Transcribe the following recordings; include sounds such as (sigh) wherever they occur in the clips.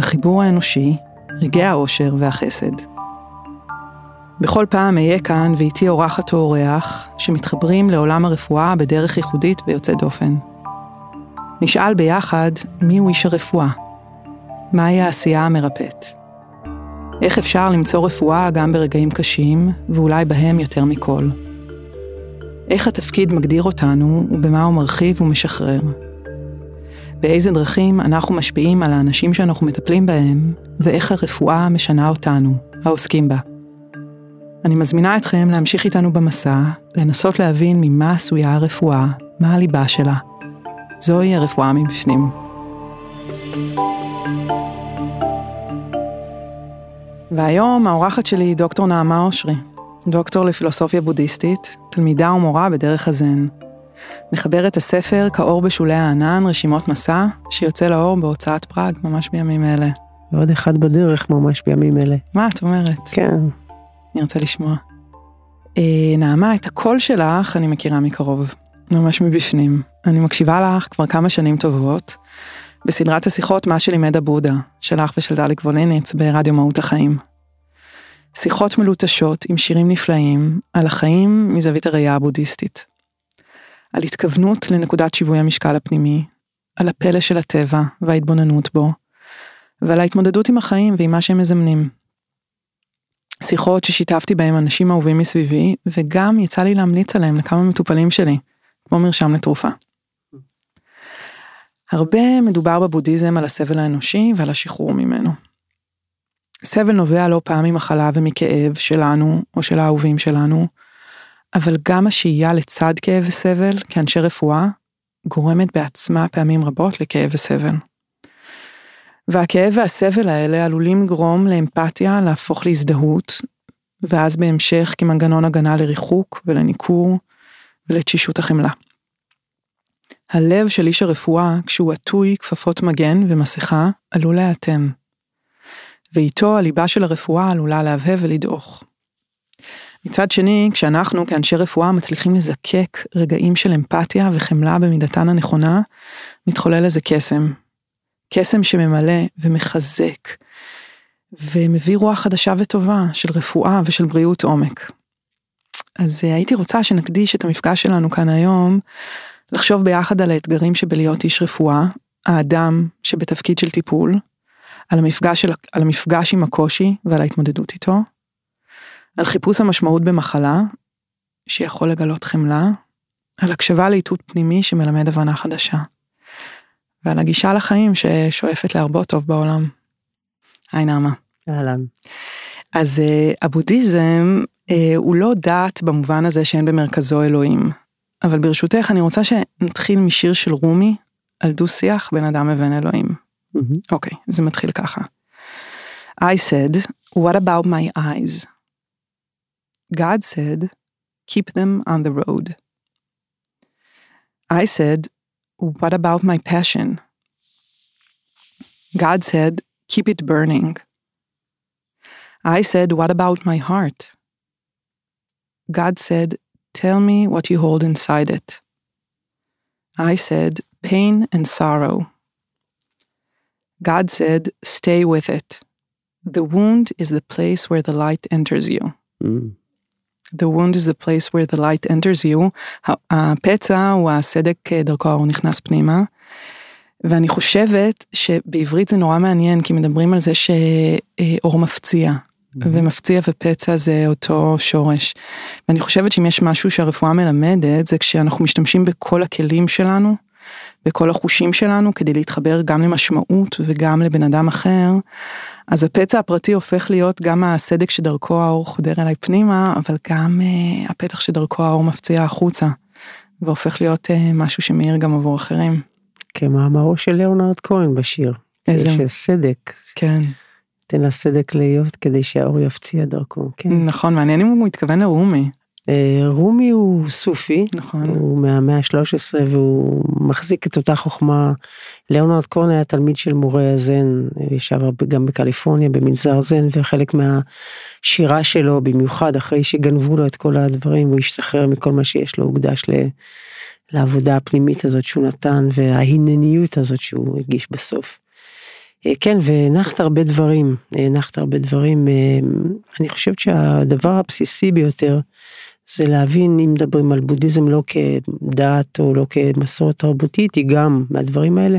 החיבור האנושי, רגעי האושר והחסד. בכל פעם אהיה כאן ואיתי אורחת או אורח שמתחברים לעולם הרפואה בדרך ייחודית ויוצאת דופן. נשאל ביחד מיהו איש הרפואה, מהי העשייה המרפאת. איך אפשר למצוא רפואה גם ברגעים קשים, ואולי בהם יותר מכל. איך התפקיד מגדיר אותנו ובמה הוא מרחיב ומשחרר. באיזה דרכים אנחנו משפיעים על האנשים שאנחנו מטפלים בהם, ואיך הרפואה משנה אותנו, העוסקים בה. אני מזמינה אתכם להמשיך איתנו במסע, לנסות להבין ממה עשויה הרפואה, מה הליבה שלה. זוהי הרפואה מבפנים. והיום האורחת שלי היא דוקטור נעמה אושרי, דוקטור לפילוסופיה בודהיסטית, תלמידה ומורה בדרך הזן. מחברת הספר כאור בשולי הענן, רשימות מסע, שיוצא לאור בהוצאת פראג ממש בימים אלה. ועוד אחד בדרך ממש בימים אלה. מה את אומרת? כן. אני רוצה לשמוע. אה, נעמה, את הקול שלך אני מכירה מקרוב, ממש מבפנים. אני מקשיבה לך כבר כמה שנים טובות, בסדרת השיחות מה שלימד הבודה, שלך ושל דליק ווליניץ ברדיו מהות החיים. שיחות מלוטשות עם שירים נפלאים על החיים מזווית הראייה הבודהיסטית. על התכוונות לנקודת שיווי המשקל הפנימי, על הפלא של הטבע וההתבוננות בו, ועל ההתמודדות עם החיים ועם מה שהם מזמנים. שיחות ששיתפתי בהם אנשים אהובים מסביבי, וגם יצא לי להמליץ עליהם לכמה מטופלים שלי, כמו מרשם לתרופה. הרבה מדובר בבודהיזם על הסבל האנושי ועל השחרור ממנו. סבל נובע לא פעם ממחלה ומכאב שלנו או של האהובים שלנו, אבל גם השהייה לצד כאב וסבל כאנשי רפואה גורמת בעצמה פעמים רבות לכאב וסבל. והכאב והסבל האלה עלולים לגרום לאמפתיה להפוך להזדהות, ואז בהמשך כמנגנון הגנה לריחוק ולניכור ולתשישות החמלה. הלב של איש הרפואה, כשהוא עטוי כפפות מגן ומסכה, עלול להיאטם. ואיתו הליבה של הרפואה עלולה להבהב ולדעוך. מצד שני, כשאנחנו כאנשי רפואה מצליחים לזקק רגעים של אמפתיה וחמלה במידתן הנכונה, מתחולל איזה קסם. קסם שממלא ומחזק, ומביא רוח חדשה וטובה של רפואה ושל בריאות עומק. אז אה, הייתי רוצה שנקדיש את המפגש שלנו כאן היום, לחשוב ביחד על האתגרים שבלהיות איש רפואה, האדם שבתפקיד של טיפול, על המפגש, של, על המפגש עם הקושי ועל ההתמודדות איתו, על חיפוש המשמעות במחלה, שיכול לגלות חמלה, על הקשבה לאיתות פנימי שמלמד הבנה חדשה, ועל הגישה לחיים ששואפת להרבות טוב בעולם. היי נעמה. אהלן. אז uh, הבודהיזם uh, הוא לא דת במובן הזה שאין במרכזו אלוהים, אבל ברשותך אני רוצה שנתחיל משיר של רומי על דו שיח בין אדם לבין אלוהים. אוקיי, mm-hmm. okay, זה מתחיל ככה. I said, what about my eyes? God said, keep them on the road. I said, what about my passion? God said, keep it burning. I said, what about my heart? God said, tell me what you hold inside it. I said, pain and sorrow. God said, stay with it. The wound is the place where the light enters you. Mm. The wound is the place where the light enters you. הפצע הוא הסדק דרכו האור נכנס פנימה. ואני חושבת שבעברית זה נורא מעניין כי מדברים על זה שאור מפציע. Mm-hmm. ומפציע ופצע זה אותו שורש. ואני חושבת שאם יש משהו שהרפואה מלמדת זה כשאנחנו משתמשים בכל הכלים שלנו, בכל החושים שלנו כדי להתחבר גם למשמעות וגם לבן אדם אחר, אז הפצע הפרטי הופך להיות גם הסדק שדרכו האור חודר אליי פנימה, אבל גם uh, הפתח שדרכו האור מפציע החוצה, והופך להיות uh, משהו שמאיר גם עבור אחרים. כמאמרו של ליאונרד כהן בשיר. איזה? של סדק. כן. תן לסדק להיות כדי שהאור יפציע דרכו, כן. נכון, מעניין אם הוא מתכוון לרומי. אה, רומי הוא סופי, נכון. הוא מהמאה ה-13 והוא מחזיק את אותה חוכמה. ליאונרד קורן היה תלמיד של מורה הזן, ישב הרבה גם בקליפורניה במנזר זן וחלק מהשירה שלו במיוחד אחרי שגנבו לו את כל הדברים הוא השתחרר מכל מה שיש לו הוקדש ל... לעבודה הפנימית הזאת שהוא נתן וההנניות הזאת שהוא הגיש בסוף. אה, כן והנחת הרבה דברים הנחת הרבה דברים אה, אני חושבת שהדבר הבסיסי ביותר זה להבין אם מדברים על בודהיזם לא כדת או לא כמסורת תרבותית היא גם מהדברים האלה.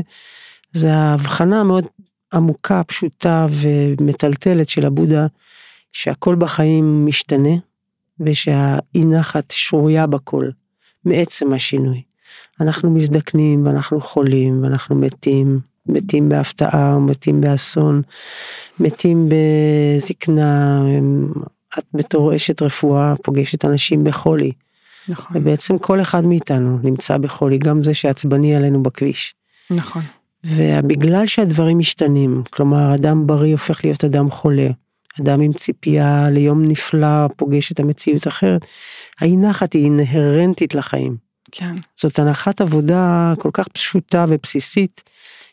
זה ההבחנה המאוד עמוקה פשוטה ומטלטלת של הבודה שהכל בחיים משתנה ושהאי נחת שרויה בכל מעצם השינוי. אנחנו מזדקנים ואנחנו חולים ואנחנו מתים מתים בהפתעה מתים באסון מתים בזקנה את בתור אשת רפואה פוגשת אנשים בחולי. נכון. ובעצם כל אחד מאיתנו נמצא בחולי, גם זה שעצבני עלינו בכביש. נכון. ובגלל שהדברים משתנים, כלומר אדם בריא הופך להיות אדם חולה, אדם עם ציפייה ליום נפלא פוגש את המציאות אחרת, האי נחת היא אינהרנטית לחיים. כן. זאת הנחת עבודה כל כך פשוטה ובסיסית,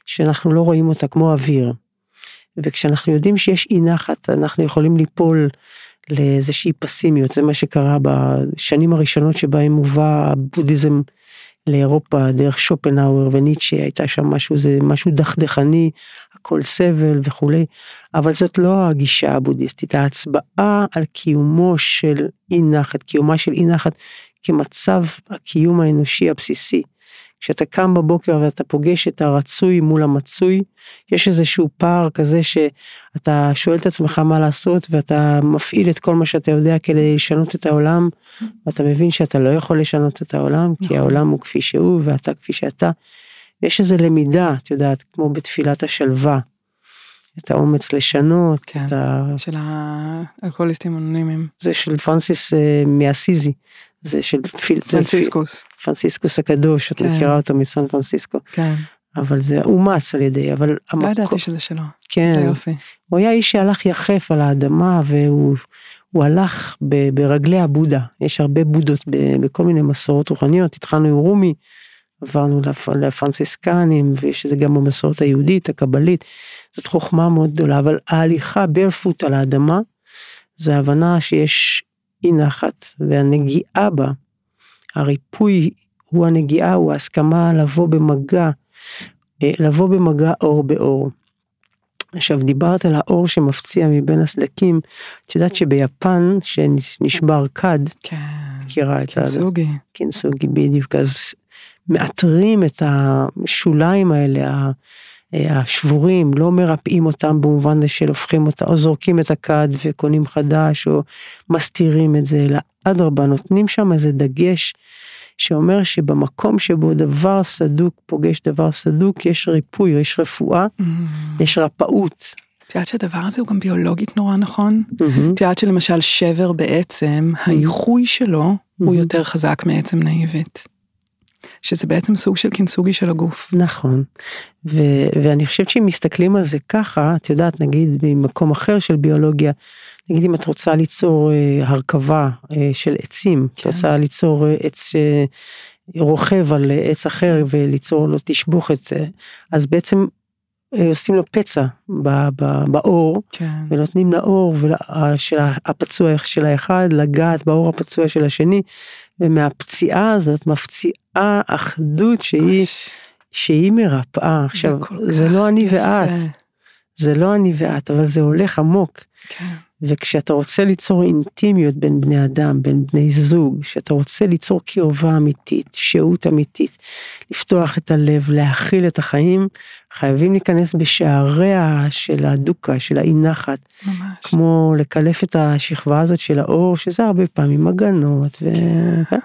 שאנחנו לא רואים אותה כמו אוויר. וכשאנחנו יודעים שיש אי נחת, אנחנו יכולים ליפול לאיזושהי פסימיות, זה מה שקרה בשנים הראשונות שבהם הובא הבודהיזם לאירופה דרך שופנהאואר וניטשה, הייתה שם משהו, זה משהו דכדכני, הכל סבל וכולי, אבל זאת לא הגישה הבודהיסטית, ההצבעה על קיומו של אי נחת, קיומה של אי נחת כמצב הקיום האנושי הבסיסי. כשאתה קם בבוקר ואתה פוגש את הרצוי מול המצוי, יש איזשהו פער כזה שאתה שואל את עצמך מה לעשות ואתה מפעיל את כל מה שאתה יודע כדי לשנות את העולם, ואתה מבין שאתה לא יכול לשנות את העולם, כי נכון. העולם הוא כפי שהוא ואתה כפי שאתה. יש איזה למידה, את יודעת, כמו בתפילת השלווה, את האומץ לשנות, כן. את ה... של האלכוהוליסטים אנונימיים. זה של פרנסיס אה, מאסיזי, זה של פיל... פרנציסקוס. פרנסיסקוס הקדוש, את כן. מכירה אותו מסן פרנסיסקו, כן. אבל זה אומץ על ידי, אבל לא המקום, ידעתי שזה שלו. כן, זה יופי. הוא היה איש שהלך יחף על האדמה והוא הוא הלך ב, ברגלי הבודה, יש הרבה בודות ב, בכל מיני מסורות רוחניות, התחלנו עם רומי, עברנו לפ, לפרנסיסקנים ויש את זה גם במסורת היהודית, הקבלית, זאת חוכמה מאוד גדולה, אבל ההליכה ברפוט על האדמה, זה הבנה שיש אי נחת והנגיעה בה, הריפוי הוא הנגיעה, הוא ההסכמה לבוא במגע, אה, לבוא במגע אור באור. עכשיו דיברת על האור שמפציע מבין הסדקים, את יודעת שביפן שנשבר כד, כן. מכירה את ה... קיצוגי. קינסוגי בדיוק, אז מאתרים את השוליים האלה, השבורים, לא מרפאים אותם במובן זה של הופכים אותם, או זורקים את הכד וקונים חדש, או מסתירים את זה, אלא אדרבה, נותנים שם איזה דגש שאומר שבמקום שבו דבר סדוק פוגש דבר סדוק, יש ריפוי, יש רפואה, Mm. יש רפאות. את יודעת שהדבר הזה הוא גם ביולוגית נורא נכון? מהמם. את יודעת שלמשל שבר בעצם, האיחוי שלו הוא Mhm. יותר חזק מעצם נאיבית. שזה בעצם סוג של קינצוגי של הגוף. נכון, ו- ואני חושבת שאם מסתכלים על זה ככה, את יודעת, נגיד ממקום אחר של ביולוגיה, נגיד אם את רוצה ליצור אה, הרכבה אה, של עצים, את כן. רוצה ליצור אה, עץ שרוכב על אה, עץ אחר וליצור לו תשבוכת, אה, אז בעצם אה, עושים לו פצע ב- ב- בעור, כן. ונותנים לאור ול- של הפצוע של האחד לגעת באור הפצוע של השני, ומהפציעה הזאת מפציעה אחדות שהיא, אוש, שהיא מרפאה. עכשיו, זה כך לא אני יפה. ואת, זה לא אני ואת, אבל זה הולך עמוק. כן. וכשאתה רוצה ליצור אינטימיות בין בני אדם, בין בני זוג, שאתה רוצה ליצור קרבה אמיתית, שהות אמיתית, לפתוח את הלב, להכיל את החיים, חייבים להיכנס בשעריה של הדוקה, של האי נחת, ממש. כמו לקלף את השכבה הזאת של האור, שזה הרבה פעמים הגנות, ו... כן.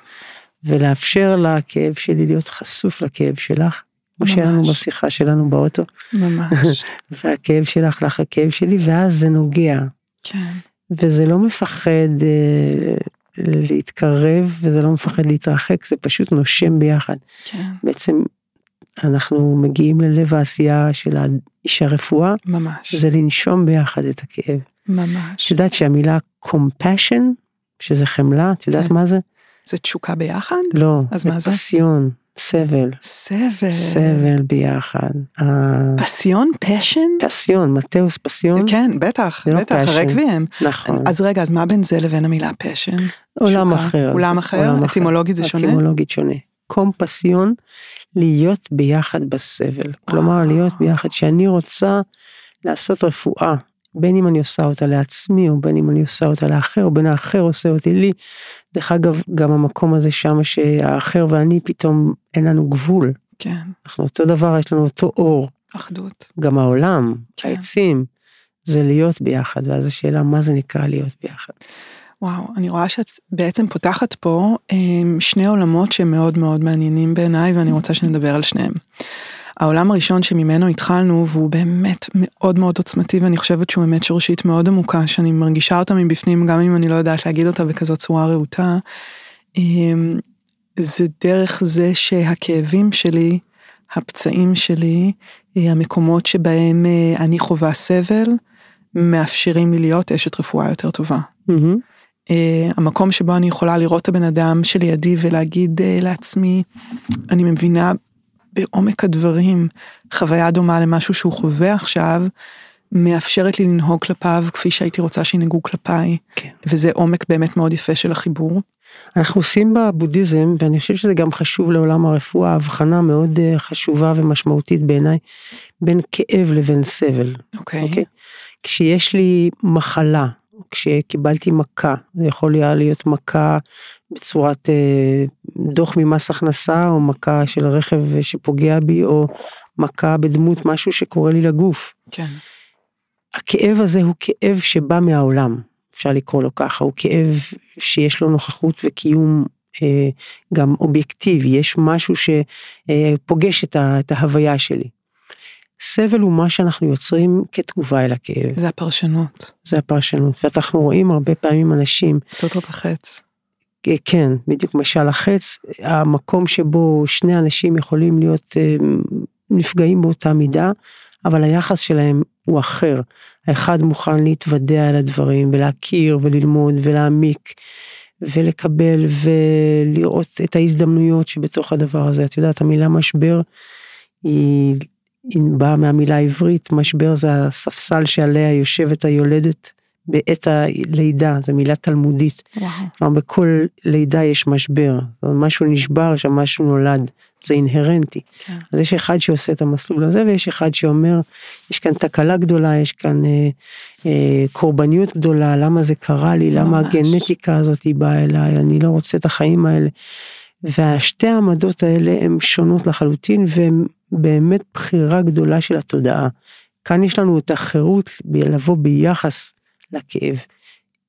ולאפשר לכאב שלי להיות חשוף לכאב שלך, כמו שהיה לנו. בשיחה שלנו באוטו, ממש. (laughs) והכאב שלך לך הכאב שלי, ואז זה נוגע. כן. וזה לא מפחד אה, להתקרב וזה לא מפחד להתרחק זה פשוט נושם ביחד כן. בעצם אנחנו מגיעים ללב העשייה של איש הרפואה, ממש, זה לנשום ביחד את הכאב. ממש. את יודעת שהמילה compassion, שזה חמלה, את יודעת כן. מה זה? זה תשוקה ביחד? לא, אז מה זה? פסיון, סבל, סבל. סבל ביחד. פסיון? פשן? פסיון, מתאוס פסיון, כן, בטח, לא בטח. הרקביהם. נכון. אז רגע, אז מה בין זה לבין המילה פשן? עולם תשוקה. אחר. עולם אחר? עולם אטימולוגית זה שונה? אטימולוגית שונה. קומפסיון, להיות ביחד בסבל. כלומר, להיות ביחד, שאני רוצה לעשות רפואה, בין אם אני עושה אותה לעצמי, או בין אם אני עושה אותה לאחר, או בין האחר עושה אותי לי. דרך אגב, גם המקום הזה שם שהאחר ואני פתאום אין לנו גבול. כן, אנחנו אותו דבר, יש לנו אותו אור. אחדות. גם העולם, כן. העצים, זה להיות ביחד, ואז השאלה מה זה נקרא להיות ביחד. וואו, אני רואה שאת בעצם פותחת פה אמ, שני עולמות שמאוד מאוד מעניינים בעיניי ואני רוצה שנדבר על שניהם. העולם הראשון שממנו התחלנו והוא באמת מאוד מאוד עוצמתי ואני חושבת שהוא אמת שורשית מאוד עמוקה שאני מרגישה אותה מבפנים גם אם אני לא יודעת להגיד אותה בכזאת צורה רהוטה. אמ, זה דרך זה שהכאבים שלי, הפצעים שלי, אה, המקומות שבהם אה, אני חווה סבל, מאפשרים לי להיות אשת רפואה יותר טובה. מהמם. אה, המקום שבו אני יכולה לראות את הבן אדם שלידי ולהגיד אה, לעצמי, אני מבינה בעומק הדברים חוויה דומה למשהו שהוא חווה עכשיו, מאפשרת לי לנהוג כלפיו כפי שהייתי רוצה שינהגו כלפיי, כן. וזה עומק באמת מאוד יפה של החיבור. אנחנו עושים בבודהיזם, ואני חושב שזה גם חשוב לעולם הרפואה, הבחנה מאוד אה, חשובה ומשמעותית בעיניי, בין כאב לבין סבל. אוקיי. אוקיי? כשיש לי מחלה, כשקיבלתי מכה, זה יכול היה להיות מכה בצורת אה, דוח ממס הכנסה, או מכה של רכב שפוגע בי, או מכה בדמות משהו שקורה לי לגוף. כן. הכאב הזה הוא כאב שבא מהעולם, אפשר לקרוא לו ככה, הוא כאב שיש לו נוכחות וקיום אה, גם אובייקטיבי, יש משהו שפוגש את, ה, את ההוויה שלי. סבל הוא מה שאנחנו יוצרים כתגובה אל הכאב, זה הפרשנות, זה הפרשנות, ואנחנו רואים הרבה פעמים אנשים, סוטרת החץ. כן, בדיוק משל החץ, המקום שבו שני אנשים יכולים להיות אה, נפגעים באותה מידה, אבל היחס שלהם הוא אחר. האחד מוכן להתוודע על הדברים ולהכיר וללמוד ולהעמיק ולקבל ולראות את ההזדמנויות שבתוך הדבר הזה. את יודעת, המילה משבר היא, היא באה מהמילה העברית, משבר זה הספסל שעליה יושבת היולדת בעת הלידה, זו מילה תלמודית. כלומר, בכל לידה יש משבר, משהו נשבר שם, משהו נולד, זה אינהרנטי. כן. אז יש אחד שעושה את המסלול הזה ויש אחד שאומר יש כאן תקלה גדולה יש כאן אה, אה, קורבניות גדולה למה זה קרה לי למה ממש. הגנטיקה הזאת היא באה אליי אני לא רוצה את החיים האלה. והשתי העמדות האלה הן שונות לחלוטין והן באמת בחירה גדולה של התודעה. כאן יש לנו את החירות לבוא ביחס לכאב.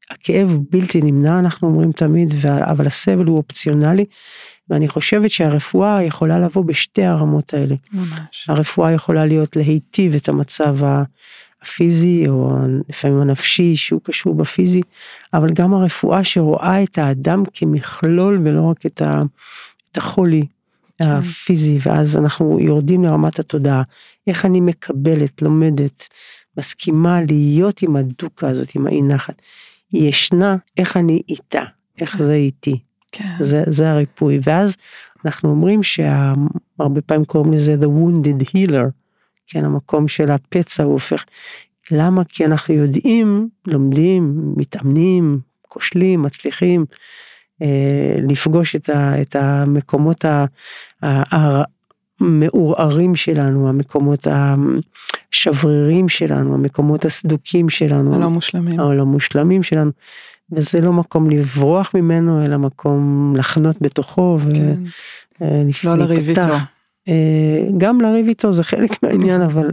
הכאב הוא בלתי נמנע אנחנו אומרים תמיד אבל הסבל הוא אופציונלי ואני חושבת שהרפואה יכולה לבוא בשתי הרמות האלה. ממש. הרפואה יכולה להיות להיטיב את המצב הפיזי או לפעמים הנפשי שהוא קשור בפיזי, אבל גם הרפואה שרואה את האדם כמכלול ולא רק את, ה, את החולי כן. הפיזי, ואז אנחנו יורדים לרמת התודעה, איך אני מקבלת, לומדת, מסכימה להיות עם הדוקה הזאת, עם האי נחת. היא ישנה, איך אני איתה, איך זה איתי. כן. זה, זה הריפוי ואז אנחנו אומרים שהרבה פעמים קוראים לזה the wounded healer, כן המקום של הפצע הוא הופך, למה? כי אנחנו יודעים, לומדים, מתאמנים, כושלים, מצליחים אה, לפגוש את, ה, את המקומות ה- ה- המעורערים שלנו, המקומות השברירים שלנו, המקומות הסדוקים שלנו, הלא מושלמים. הלא מושלמים שלנו. וזה לא מקום לברוח ממנו אלא מקום לחנות בתוכו כן. לא לריב איתו. אה, גם לריב איתו זה חלק (laughs) מהעניין אבל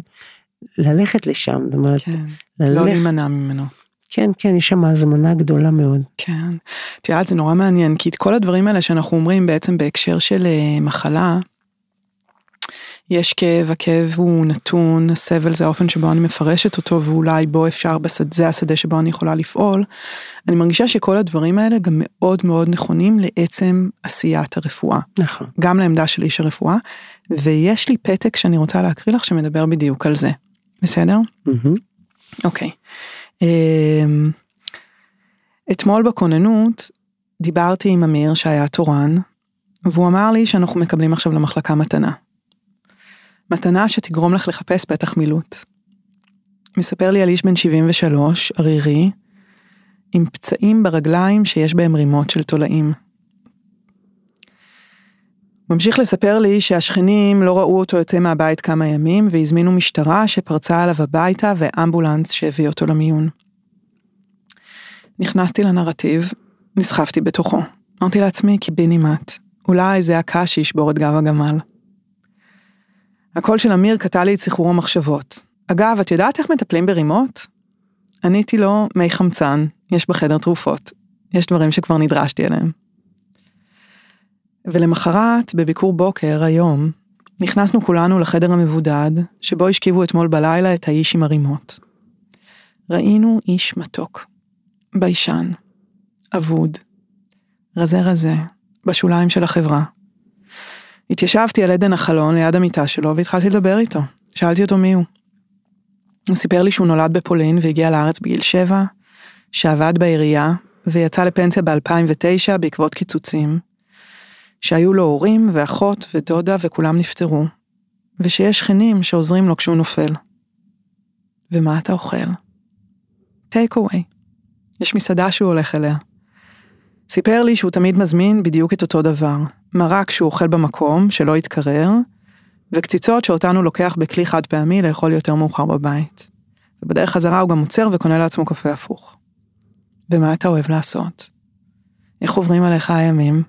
ללכת לשם זאת אומרת כן. לא ללכת להימנע ממנו. כן כן יש שם הזמנה גדולה מאוד כן. את יודעת, זה נורא מעניין, כי את כל הדברים האלה שאנחנו אומרים בעצם בהקשר של אה, מחלה, יש כאב, הכאב הוא נתון, הסבל זה האופן שבו אני מפרשת אותו ואולי בו אפשר, בשד, זה השדה שבו אני יכולה לפעול. אני מרגישה שכל הדברים האלה גם מאוד מאוד נכונים לעצם עשיית הרפואה. נכון. גם לעמדה של איש הרפואה, ויש לי פתק שאני רוצה להקריא לך שמדבר בדיוק על זה. בסדר? אוקיי. אמ, אתמול בכוננות דיברתי עם אמיר שהיה תורן, והוא אמר לי שאנחנו מקבלים עכשיו למחלקה מתנה. מתנה שתגרום לך לחפש פתח מילוט. מספר לי על איש בן 73, ערירי, עם פצעים ברגליים שיש בהם רימות של תולעים. ממשיך לספר לי שהשכנים לא ראו אותו יוצא מהבית כמה ימים והזמינו משטרה שפרצה עליו הביתה ואמבולנס שהביא אותו למיון. נכנסתי לנרטיב, נסחפתי בתוכו. אמרתי לעצמי קיבינימט, אולי זה הקש שישבור את גב הגמל. הקול של אמיר קטע לי את סחרור המחשבות. אגב, את יודעת איך מטפלים ברימות? עניתי לו, מי חמצן, יש בחדר תרופות. יש דברים שכבר נדרשתי אליהם. ולמחרת, בביקור בוקר, היום, נכנסנו כולנו לחדר המבודד, שבו השכיבו אתמול בלילה את האיש עם הרימות. ראינו איש מתוק, ביישן, אבוד, רזה רזה, בשוליים של החברה. התיישבתי על עדן החלון ליד המיטה שלו והתחלתי לדבר איתו. שאלתי אותו מי הוא. הוא סיפר לי שהוא נולד בפולין והגיע לארץ בגיל שבע, שעבד בעירייה ויצא לפנסיה ב-2009 בעקבות קיצוצים, שהיו לו הורים ואחות ודודה וכולם נפטרו, ושיש שכנים שעוזרים לו כשהוא נופל. ומה אתה אוכל? טייק אווי. יש מסעדה שהוא הולך אליה. סיפר לי שהוא תמיד מזמין בדיוק את אותו דבר, מרק שהוא אוכל במקום, שלא יתקרר, וקציצות שאותן הוא לוקח בכלי חד פעמי לאכול יותר מאוחר בבית. ובדרך חזרה הוא גם עוצר וקונה לעצמו קפה הפוך. ומה אתה אוהב לעשות? איך עוברים עליך הימים?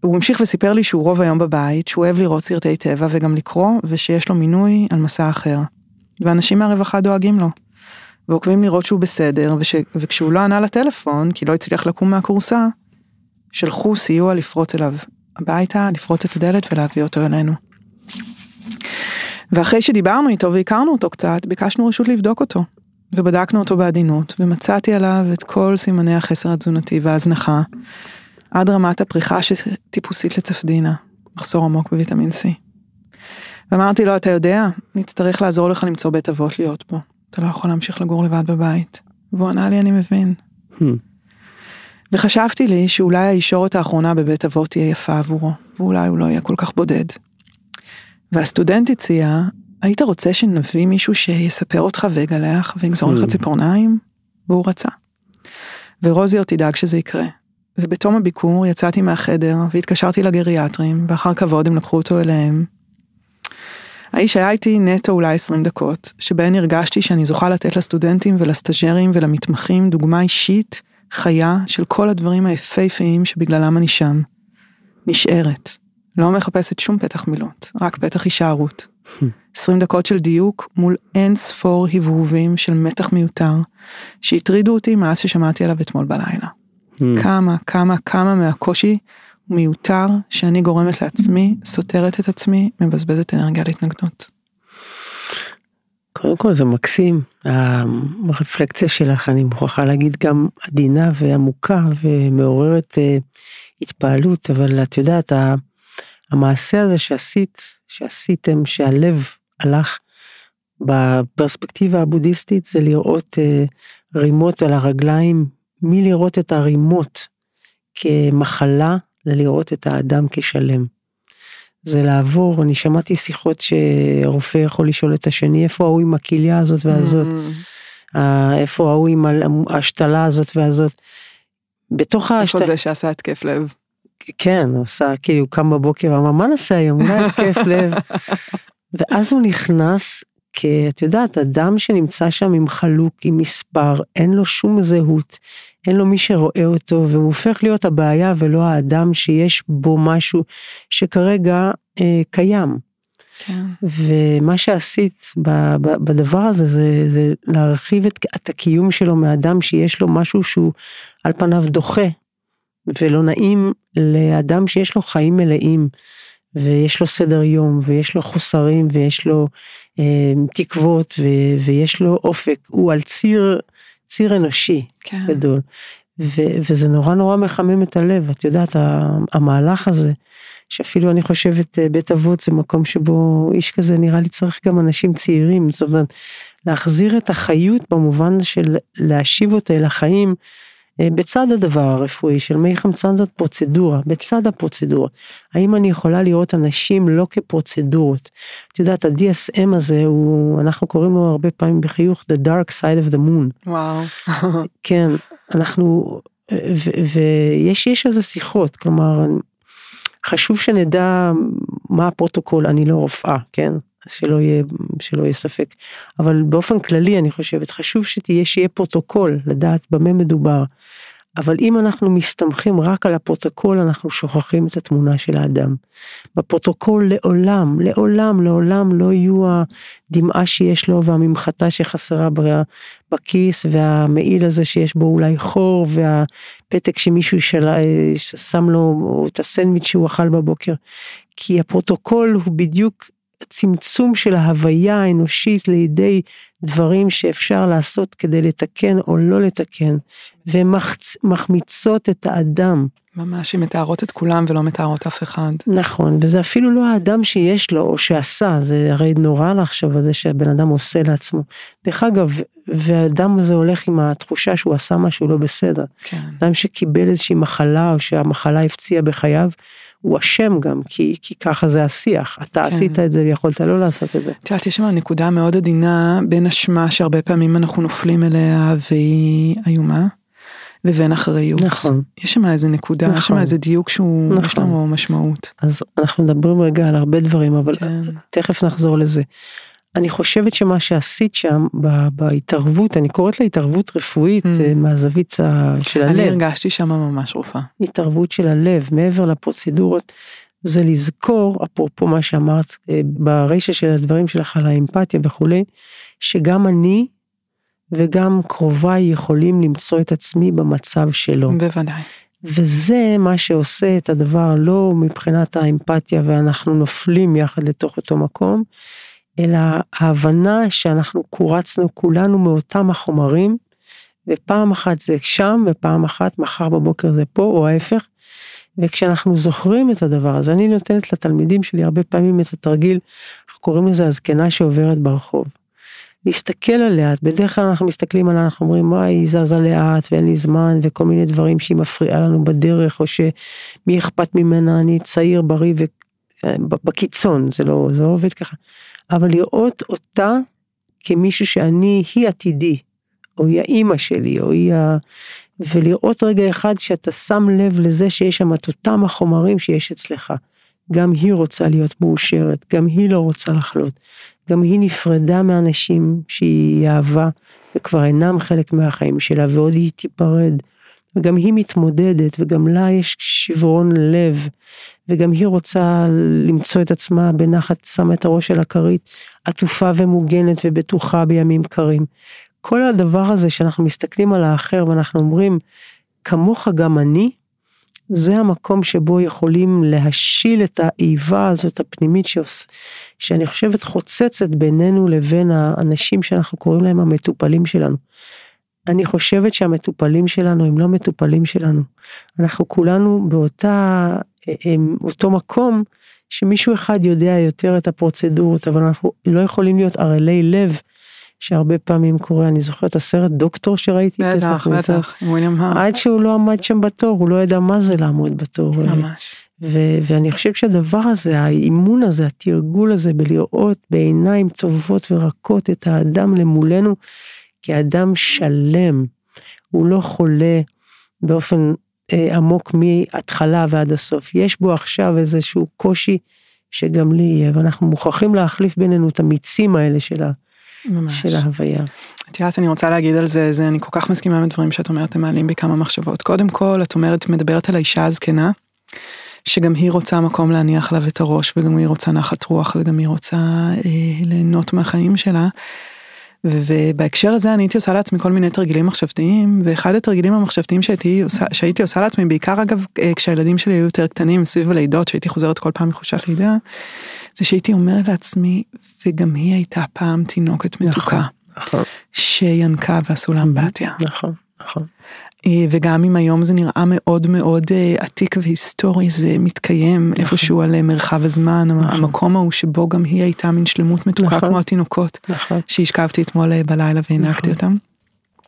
הוא המשיך וסיפר לי שהוא רוב היום בבית, שהוא אוהב לראות סרטי טבע וגם לקרוא, ושיש לו מינוי על מסע אחר. ואנשים מהרווחה דואגים לו. ועוקבים לראות שהוא בסדר, וש... וכשהוא לא ענה לטלפון, כי לא הצליח לקום מהכורסה, שלחו סיוע לפרוץ אליו הביתה, לפרוץ את הדלת ולהביא אותו אלינו. ואחרי שדיברנו איתו והכרנו אותו קצת, ביקשנו רשות לבדוק אותו. ובדקנו אותו בעדינות, ומצאתי עליו את כל סימני החסר התזונתי וההזנחה, עד רמת הפריחה שטיפוסית לצפדינה, מחסור עמוק בוויטמין C. ואמרתי לו, אתה יודע, נצטרך לעזור לך למצוא בית אבות להיות בו. אתה לא יכול להמשיך לגור לבד בבית. והוא ענה לי, אני מבין. Hmm. וחשבתי לי שאולי הישורת האחרונה בבית אבות תהיה יפה עבורו, ואולי הוא לא יהיה כל כך בודד. והסטודנט הציע, היית רוצה שנביא מישהו שיספר אותך ויגלח ויגזור לך Hmm. ציפורניים? והוא רצה. ורוזי עוד תדאג שזה יקרה. ובתום הביקור יצאתי מהחדר והתקשרתי לגריאטרים, ואחר כבוד הם לקחו אותו אליהם. האיש היה איתי נטו אולי 20 דקות, שבהן הרגשתי שאני זוכה לתת לסטודנטים ולסטאג'רים ולמתמחים דוגמה אישית, חיה, של כל הדברים היפהפיים שבגללם אני שם. נשארת. לא מחפשת שום פתח מילות, רק פתח הישארות. 20 דקות של דיוק מול אין ספור הבהובים של מתח מיותר, שהטרידו אותי מאז ששמעתי עליו אתמול בלילה. Hmm. כמה, כמה, כמה מהקושי מיותר שאני גורמת לעצמי, סותרת את עצמי, מבזבזת אנרגיה להתנגדות. קודם כל זה מקסים, הרפלקציה שלך, אני מוכרחה להגיד גם עדינה ועמוקה ומעוררת אה, התפעלות, אבל את יודעת, המעשה הזה שעשית, שעשיתם, שהלב הלך בפרספקטיבה הבודהיסטית, זה לראות אה, רימות על הרגליים, מלראות את הרימות כמחלה, ללראות את האדם כשלם. זה לעבור, אני שמעתי שיחות שרופא יכול לשאול את השני, איפה ההוא עם הכליה הזאת והזאת, Mm, איפה ההוא עם ההשתלה הזאת והזאת. בתוך איפה ההשתלה, זה שעשה התקף לב? כן, הוא עשה, כאילו, הוא קם בבוקר ואמר, מה נעשה היום, אולי התקף לב. (laughs) ואז הוא נכנס, כי את יודעת, אדם שנמצא שם עם חלוק, עם מספר, אין לו שום זהות, אין לו מי שרואה אותו, והוא הופך להיות הבעיה ולא האדם שיש בו משהו שכרגע אה, קיים. כן. ומה שעשית ב- ב- בדבר הזה זה, זה להרחיב את, את הקיום שלו מאדם שיש לו משהו שהוא על פניו דוחה ולא נעים לאדם שיש לו חיים מלאים ויש לו סדר יום, ויש לו חוסרים, ויש לו אה, תקוות, ו, ויש לו אופק, הוא על ציר, ציר אנושי כן. גדול. ו, וזה נורא נורא מחמם את הלב, את יודעת, המהלך הזה, שאפילו אני חושבת אה, בית אבות זה מקום שבו איש כזה נראה לי צריך גם אנשים צעירים, זאת אומרת, להחזיר את החיות במובן של להשיב אותה אל החיים. אה, בצד הדבר הרפואי של מי חמצן זאת פרוצדורה, בצד הפרוצדורה. האם אני יכולה לראות אנשים לא כפרוצדורות? את יודעת, ה-DSM הזה הוא, אנחנו קוראים לו הרבה פעמים בחיוך The Dark Side of the Moon. וואו. (laughs) כן, אנחנו, ויש יש על זה שיחות, כלומר, חשוב שנדע מה הפרוטוקול, אני לא רופאה, כן? שלא יהיה, שלא יהיה ספק. אבל באופן כללי אני חושבת חשוב שתהיה שיהיה פרוטוקול לדעת במה מדובר. אבל אם אנחנו מסתמכים רק על הפרוטוקול אנחנו שוכחים את התמונה של האדם. בפרוטוקול לעולם, לעולם, לעולם לא יהיו הדמעה שיש לו והממחטה שחסרה בכיס והמעיל הזה שיש בו אולי חור והפתק שמישהו שלה, שם לו את הסנדוויץ' שהוא אכל בבוקר. כי הפרוטוקול הוא בדיוק צמצום של ההוויה האנושית לידי דברים שאפשר לעשות כדי לתקן או לא לתקן, והן מחמיצות את האדם. ממש, הן מתארות את כולם ולא מתארות אף אחד. נכון, וזה אפילו לא האדם שיש לו או שעשה, זה הרי נורא לחשוב על זה שהבן אדם עושה לעצמו. דרך אגב, והאדם הזה הולך עם התחושה שהוא עשה משהו לא בסדר. כן. אדם שקיבל איזושהי מחלה או שהמחלה הפציעה בחייו, הוא אשם גם, כי, כי ככה זה השיח. אתה כן. עשית את זה ויכולת לא לעשות את זה. את יודעת, יש שם נקודה מאוד עדינה בין אשמה שהרבה פעמים אנחנו נופלים אליה והיא איומה, לבין אחריות. נכון. יש שם איזה נקודה, נכון. יש שם איזה דיוק שהוא, נכון. יש לו משמעות. אז אנחנו מדברים רגע על הרבה דברים, אבל כן. תכף נחזור לזה. אני חושבת שמה שעשית שם בהתערבות, אני קוראת לה התערבות רפואית mm. אה, מהזווית של הלב. אני הרגשתי שם ממש רופאה. התערבות של הלב, מעבר לפרוצדורות, זה לזכור, אפרופו מה שאמרת אה, ברישה של הדברים שלך על האמפתיה וכולי, שגם אני וגם קרוביי יכולים למצוא את עצמי במצב שלו. בוודאי. וזה מה שעושה את הדבר לא מבחינת האמפתיה ואנחנו נופלים יחד לתוך אותו מקום, אלא ההבנה שאנחנו קורצנו כולנו מאותם החומרים, ופעם אחת זה שם ופעם אחת מחר בבוקר זה פה או ההפך. וכשאנחנו זוכרים את הדבר הזה, אני נותנת לתלמידים שלי הרבה פעמים את התרגיל, אנחנו קוראים לזה הזקנה שעוברת ברחוב. להסתכל עליה, בדרך כלל אנחנו מסתכלים עליה, אנחנו אומרים, מה היא זזה לאט ואין לי זמן וכל מיני דברים שהיא מפריעה לנו בדרך, או שמי אכפת ממנה, אני צעיר, בריא ובקיצון, זה לא, זה לא עובד ככה. אבל לראות אותה כמישהו שאני, היא עתידי, או היא האימא שלי, או היא ה... ולראות רגע אחד שאתה שם לב לזה שיש שם את אותם החומרים שיש אצלך. גם היא רוצה להיות מאושרת, גם היא לא רוצה לחלות, גם היא נפרדה מאנשים שהיא אהבה וכבר אינם חלק מהחיים שלה ועוד היא תיפרד. וגם היא מתמודדת וגם לה יש שברון לב וגם היא רוצה למצוא את עצמה בנחת שמה את הראש של הכרית עטופה ומוגנת ובטוחה בימים קרים. כל הדבר הזה שאנחנו מסתכלים על האחר ואנחנו אומרים כמוך גם אני זה המקום שבו יכולים להשיל את האיבה הזאת הפנימית שעוש, שאני חושבת חוצצת בינינו לבין האנשים שאנחנו קוראים להם המטופלים שלנו. אני חושבת שהמטופלים שלנו הם לא מטופלים שלנו. אנחנו כולנו באותה, הם, אותו מקום שמישהו אחד יודע יותר את הפרוצדורות, אבל אנחנו לא יכולים להיות ערלי לב. שהרבה פעמים קורה, אני זוכרת הסרט דוקטור שראיתי. בטח, בטח, וויליאם האר. עד שהוא לא עמד שם בתור, הוא לא ידע מה זה לעמוד בתור. ממש. ו- ואני חושבת שהדבר הזה, האימון הזה, התרגול הזה בלראות בעיניים טובות ורכות את האדם למולנו כאדם שלם, הוא לא חולה באופן אה, עמוק מההתחלה ועד הסוף. יש בו עכשיו איזשהו קושי שגם לי יהיה, ואנחנו מוכרחים להחליף בינינו את המיצים האלה של ה... ממש. של ההוויה. את יודעת, אני רוצה להגיד על זה, זה, אני כל כך מסכימה עם הדברים שאת אומרת, הם מעלים בי כמה מחשבות. קודם כל, את אומרת, מדברת על האישה הזקנה, שגם היא רוצה מקום להניח לה את הראש, וגם היא רוצה נחת רוח, וגם היא רוצה אה, ליהנות מהחיים שלה. ובהקשר הזה אני הייתי עושה לעצמי כל מיני תרגילים מחשבתיים, ואחד התרגילים המחשבתיים שהייתי עושה, שהייתי עושה לעצמי, בעיקר אגב אה, כשהילדים שלי היו יותר קטנים סביב הלידות, שהייתי חוזרת כל פעם מחופשת לידה, זה שהייתי אומרת לעצמי, וגם היא הייתה פעם תינוקת מתוקה, נכון, שינקה ועשו לה אמבטיה. נכון, נכון. אה, וגם אם היום זה נראה מאוד מאוד אה, עתיק והיסטורי, זה מתקיים נכון. איפשהו על אה, מרחב הזמן, המקום ההוא שבו גם היא הייתה מין שלמות מתוקה נכון. כמו התינוקות, נכון. שהשכבתי אתמול בלילה והענקתי נכון. אותם.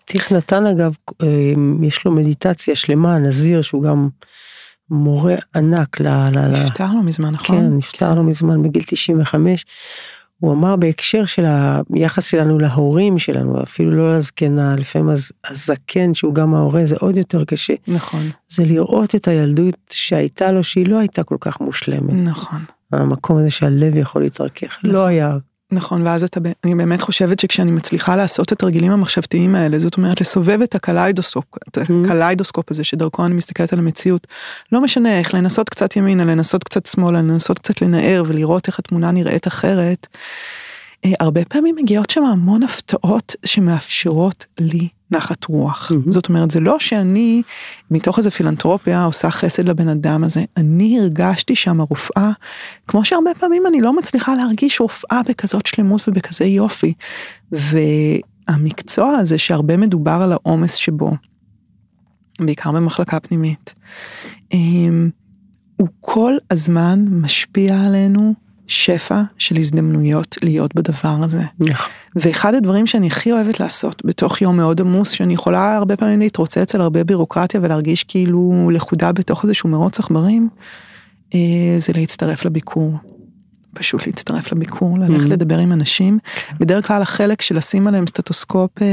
טיך נתן אגב, יש לו מדיטציה שלמה, נזיר, שהוא גם מורה ענק ל... נפטר לא מזמן, נכון? כן, נפטר לא מזמן בגיל 95. הוא אמר בהקשר של היחס שלנו להורים שלנו, אפילו לא לזקנה, לפעמים הז- הזקן שהוא גם ההורה זה עוד יותר קשה, נכון, זה לראות את הילדות שהייתה לו שהיא לא הייתה כל כך מושלמת. נכון, המקום הזה שהלב יכול להתרכך, לא היה. נכון, ואז אתה, אני באמת חושבת שכשאני מצליחה לעשות את התרגילים המחשבתיים האלה, זאת אומרת לסובב את הקליידוסקופ, את הקליידוסקופ הזה שדרכו אני מסתכלת על המציאות, לא משנה איך, לנסות קצת ימינה, לנסות קצת שמאלה, לנסות קצת לנער ולראות איך התמונה נראית אחרת. אה, הרבה פעמים מגיעות שם המון הפתעות שמאפשרות לי נחת רוח. מהמם. זאת אומרת, זה לא שאני מתוך איזה פילנטרופיה עושה חסד לבן אדם הזה, אני הרגשתי שם רופאה, כמו שהרבה פעמים אני לא מצליחה להרגיש רופאה בכזאת שלמות ובכזה יופי. והמקצוע הזה שהרבה מדובר על העומס שבו, בעיקר במחלקה פנימית, אמ, הוא כל הזמן משפיע עלינו שפע של הזדמנויות להיות בדבר הזה. ואחד הדברים שאני הכי אוהבת לעשות בתוך יום מאוד עמוס, שאני יכולה הרבה פעמים להתרוצץ על הרבה בירוקרטיה ולהרגיש כאילו לכודה בתוך איזשהו מרוץ עכברים, אה, זה להצטרף לביקור. פשוט להצטרף לביקור, ללכת Mhm. לדבר עם אנשים. בדרך כלל החלק של לשים עליהם סטטוסקופ אה,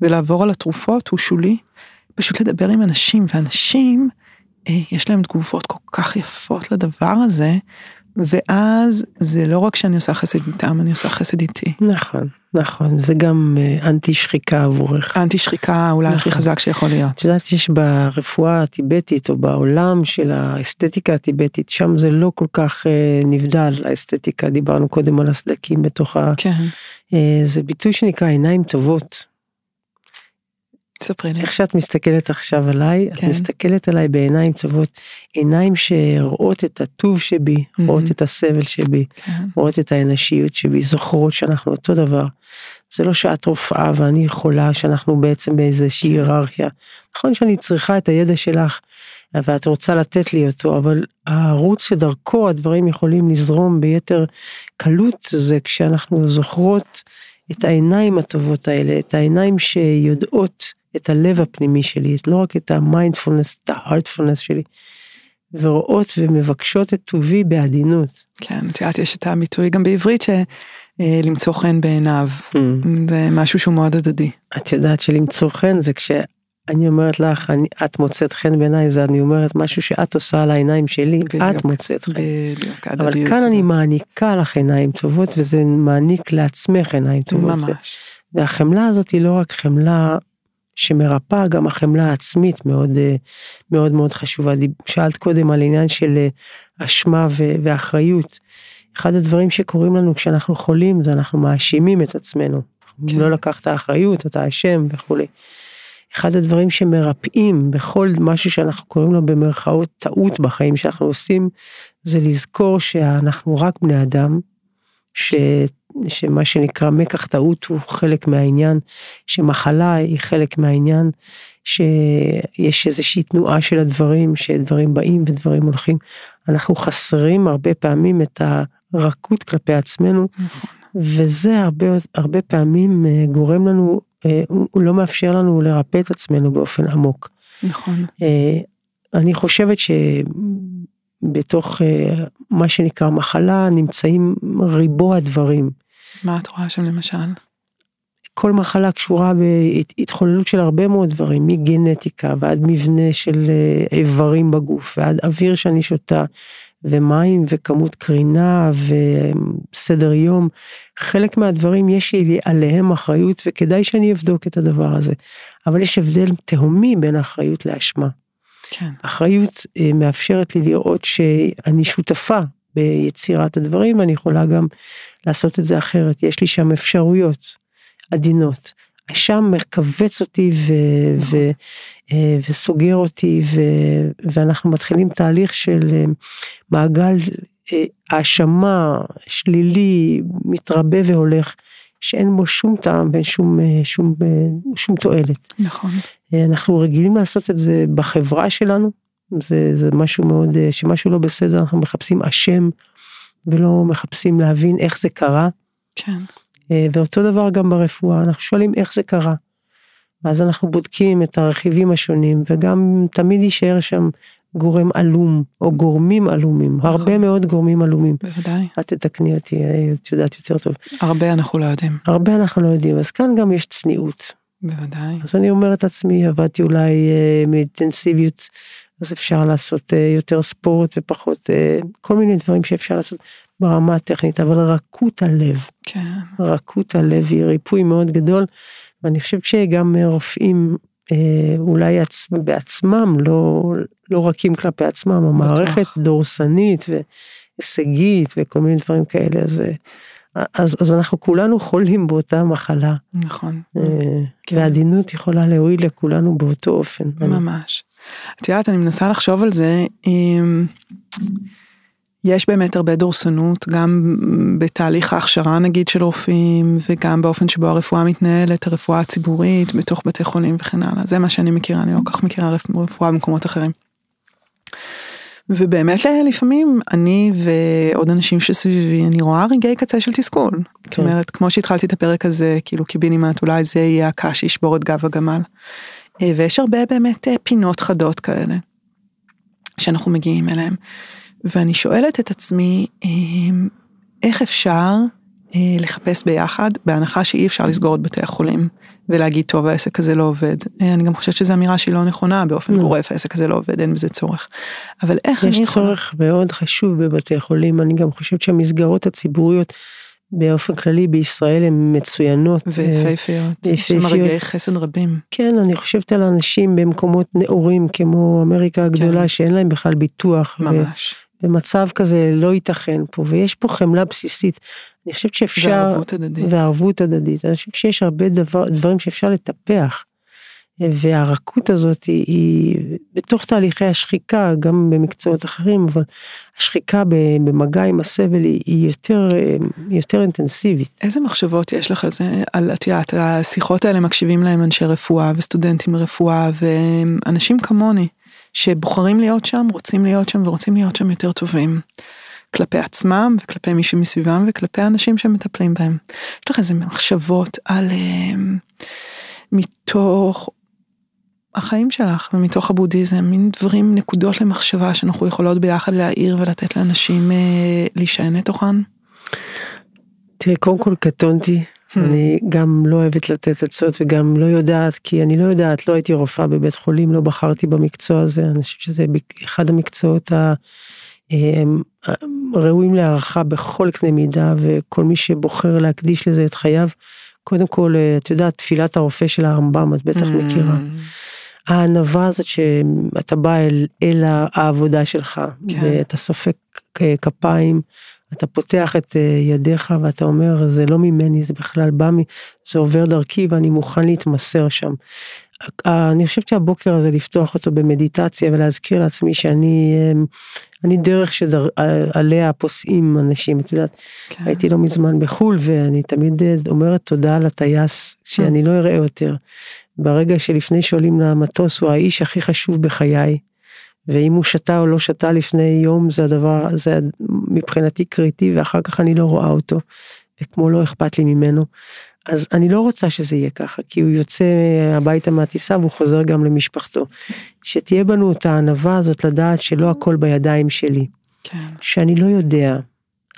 ולעבור על התרופות הוא שולי. פשוט לדבר עם אנשים, ואנשים, אה, יש להם תגובות כל כך יפות לדבר הזה, ואז זה לא רק שאני עושה חסד איתם, אני עושה חסד איתי. נכון, נכון, זה גם אה, אנטי שחיקה עבורך. אנטי שחיקה אולי הכי נכון. חזק שיכול להיות. את יודעת, יש ברפואה הטיבטית או בעולם של האסתטיקה הטיבטית, שם זה לא כל כך אה, נבדל, האסתטיקה, דיברנו קודם על הסדקים בתוך ה... כן, אה, זה ביטוי שנקרא עיניים טובות. ספרי לי. איך שאת מסתכלת עכשיו עליי, את כן. מסתכלת עליי בעיניים טובות, עיניים שרואות את הטוב שבי, רואות את הסבל שבי, כן, רואות את האנושיות שבי, זוכרות שאנחנו אותו דבר. זה לא שאת רופאה ואני חולה, שאנחנו בעצם באיזושהי כן. היררכיה. נכון שאני צריכה את הידע שלך, ואת רוצה לתת לי אותו, אבל הערוץ שדרכו הדברים יכולים לזרום ביתר קלות, זה כשאנחנו זוכרות את העיניים הטובות האלה, את העיניים שיודעות את הלב הפנימי שלי, לא רק את המיינדפולנס, את ההארטפולנס שלי, ורואות ומבקשות את טובי בעדינות. כן, את יודעת, יש את הביטוי גם בעברית שלמצוא חן בעיניו. זה משהו שהוא מאוד הדדי. את יודעת שלמצוא חן זה כשאני אומרת לך, אני, את מוצאת חן בעיניי, זה אני אומרת משהו שאת עושה על העיניים שלי, בדיוק, את מוצאת חן. בדיוק, אבל כאן אני הזאת. מעניקה לך עיניים טובות, וזה מעניק לעצמך עיניים טובות. ממש. והחמלה הזאת היא לא רק חמלה שמרפאה, גם החמלה העצמית מאוד אה, מאוד מאוד חשובה. שאלת קודם על עניין של אה, אשמה ואחריות. אחד הדברים שקורים לנו כשאנחנו חולים זה אנחנו מאשימים את עצמנו. כן. לא לקחת אחריות, אתה אשם וכולי. אחד הדברים שמרפאים בכל משהו שאנחנו קוראים לו במרכאות טעות בחיים שאנחנו עושים, זה לזכור שאנחנו רק בני אדם, ש... שמה שנקרא מקח טעות הוא חלק מהעניין, שמחלה היא חלק מהעניין, שיש איזושהי תנועה של הדברים, שדברים באים ודברים הולכים. אנחנו חסרים הרבה פעמים את הרכות כלפי עצמנו, נכון. וזה הרבה, הרבה פעמים אה, גורם לנו, אה, הוא לא מאפשר לנו לרפא את עצמנו באופן עמוק. נכון. אה, אני חושבת שבתוך אה, מה שנקרא מחלה נמצאים ריבוע דברים. מה את רואה שם למשל? כל מחלה קשורה בהתחוללות של הרבה מאוד דברים, מגנטיקה ועד מבנה של אה, איברים בגוף, ועד אוויר שאני שותה, ומים וכמות קרינה וסדר יום. חלק מהדברים יש לי עליהם אחריות וכדאי שאני אבדוק את הדבר הזה. אבל יש הבדל תהומי בין אחריות לאשמה. כן. אחריות אה, מאפשרת לי לראות שאני שותפה ביצירת הדברים, אני יכולה גם לעשות את זה אחרת, יש לי שם אפשרויות. עדינות. השם מכווץ אותי ו, ו, אה, וסוגר אותי ו, ואנחנו מתחילים תהליך של אה, מעגל האשמה שלילי מתרבה והולך שאין בו שום טעם ואין שום, שום, שום תועלת. נכון. אנחנו רגילים לעשות את זה בחברה שלנו זה, זה משהו מאוד שמשהו לא בסדר אנחנו מחפשים אשם ולא מחפשים להבין איך זה קרה. כן. ואותו דבר גם ברפואה אנחנו שואלים איך זה קרה. ואז אנחנו בודקים את הרכיבים השונים וגם תמיד יישאר שם גורם עלום או גורמים עלומים נכון. הרבה מאוד גורמים עלומים. בוודאי. את תתקני אותי את יודעת יותר טוב. הרבה אנחנו לא יודעים. הרבה אנחנו לא יודעים אז כאן גם יש צניעות. בוודאי. אז אני אומרת לעצמי עבדתי אולי אה, מאינטנסיביות אז אפשר לעשות אה, יותר ספורט ופחות אה, כל מיני דברים שאפשר לעשות ברמה הטכנית אבל רכות הלב. כן. רכות הלב היא ריפוי מאוד גדול. ואני חושבת שגם רופאים אה, אולי עצ... בעצמם לא, לא רכים כלפי עצמם, המערכת דורסנית והישגית וכל מיני דברים כאלה, אז, אז, אז אנחנו כולנו חולים באותה מחלה. נכון. אה, כן. והעדינות יכולה להועיל לכולנו באותו אופן. ממש. את יודעת, אני מנסה לחשוב על זה. יש באמת הרבה דורסנות גם בתהליך ההכשרה נגיד של רופאים וגם באופן שבו הרפואה מתנהלת הרפואה הציבורית בתוך בתי חולים וכן הלאה זה מה שאני מכירה אני לא כל כך מכירה רפואה במקומות אחרים. ובאמת לפעמים אני ועוד אנשים שסביבי אני רואה רגעי קצה של תסכול. כן. זאת אומרת כמו שהתחלתי את הפרק הזה כאילו קיבינימט אולי זה יהיה הקש שישבור את גב הגמל. אה, ויש הרבה באמת אה, פינות חדות כאלה שאנחנו מגיעים אליהם. ואני שואלת את עצמי, אמ, איך אפשר אה, לחפש ביחד, בהנחה שאי אפשר לסגור את בתי החולים ולהגיד, טוב, העסק הזה לא עובד. אה, אני גם חושבת שזו אמירה שהיא לא נכונה באופן לא. גורף, העסק הזה לא עובד, אין בזה צורך. אבל איך אני יכולה... יש צורך מאוד חשוב בבתי חולים, אני גם חושבת שהמסגרות הציבוריות באופן כללי בישראל הן מצוינות. ויפהפיות, יש שם רגעי חסד רבים. כן, אני חושבת על אנשים במקומות נאורים כמו אמריקה הגדולה כן. שאין להם בכלל ביטוח. ממש. במצב כזה לא ייתכן פה ויש פה חמלה בסיסית. אני חושבת שאפשר, וערבות הדדית, וערבות הדדית, אני חושבת שיש הרבה דבר, דברים שאפשר לטפח. והרכות הזאת היא, היא בתוך תהליכי השחיקה גם במקצועות אחרים אבל השחיקה במגע עם הסבל היא, היא יותר יותר אינטנסיבית. איזה מחשבות יש לך על זה על את יודעת השיחות האלה מקשיבים להם אנשי רפואה וסטודנטים לרפואה ואנשים כמוני שבוחרים להיות שם, רוצים להיות שם ורוצים להיות שם יותר טובים. כלפי עצמם וכלפי מי שמסביבם וכלפי האנשים שמטפלים בהם. יש לך איזה מחשבות על uh, מתוך החיים שלך ומתוך הבודהיזם, מין דברים, נקודות למחשבה שאנחנו יכולות ביחד להעיר ולתת לאנשים uh, להישען לתוכן? תראה, קודם כל קטונתי. אני גם לא אוהבת לתת עצות וגם לא יודעת כי אני לא יודעת לא הייתי רופאה בבית חולים לא בחרתי במקצוע הזה אני חושבת שזה אחד המקצועות הראויים להערכה בכל קנה מידה וכל מי שבוחר להקדיש לזה את חייו קודם כל את יודעת תפילת הרופא של הרמב"ם את בטח hmm. מכירה. הענווה הזאת שאתה בא אל, אל העבודה שלך כן. ואתה סופק כפיים אתה פותח את אה, ידיך ואתה אומר זה לא ממני זה בכלל בא מ... זה עובר דרכי ואני מוכן להתמסר שם. אני חושבת שהבוקר הזה לפתוח אותו במדיטציה ולהזכיר לעצמי שאני אמ, אני דרך שעליה פוסעים אנשים את יודעת כן. הייתי לא מזמן בחול ואני תמיד אה, אומרת תודה לטייס שאני לא אראה יותר. ברגע שלפני שעולים למטוס הוא האיש הכי חשוב בחיי ואם הוא שתה או לא שתה לפני יום זה הדבר זה מבחינתי קריטי ואחר כך אני לא רואה אותו וכמו לא אכפת לי ממנו. אז אני לא רוצה שזה יהיה ככה כי הוא יוצא הביתה מהטיסה והוא חוזר גם למשפחתו. שתהיה בנו את הענווה הזאת לדעת שלא הכל בידיים שלי. כן. שאני לא יודע.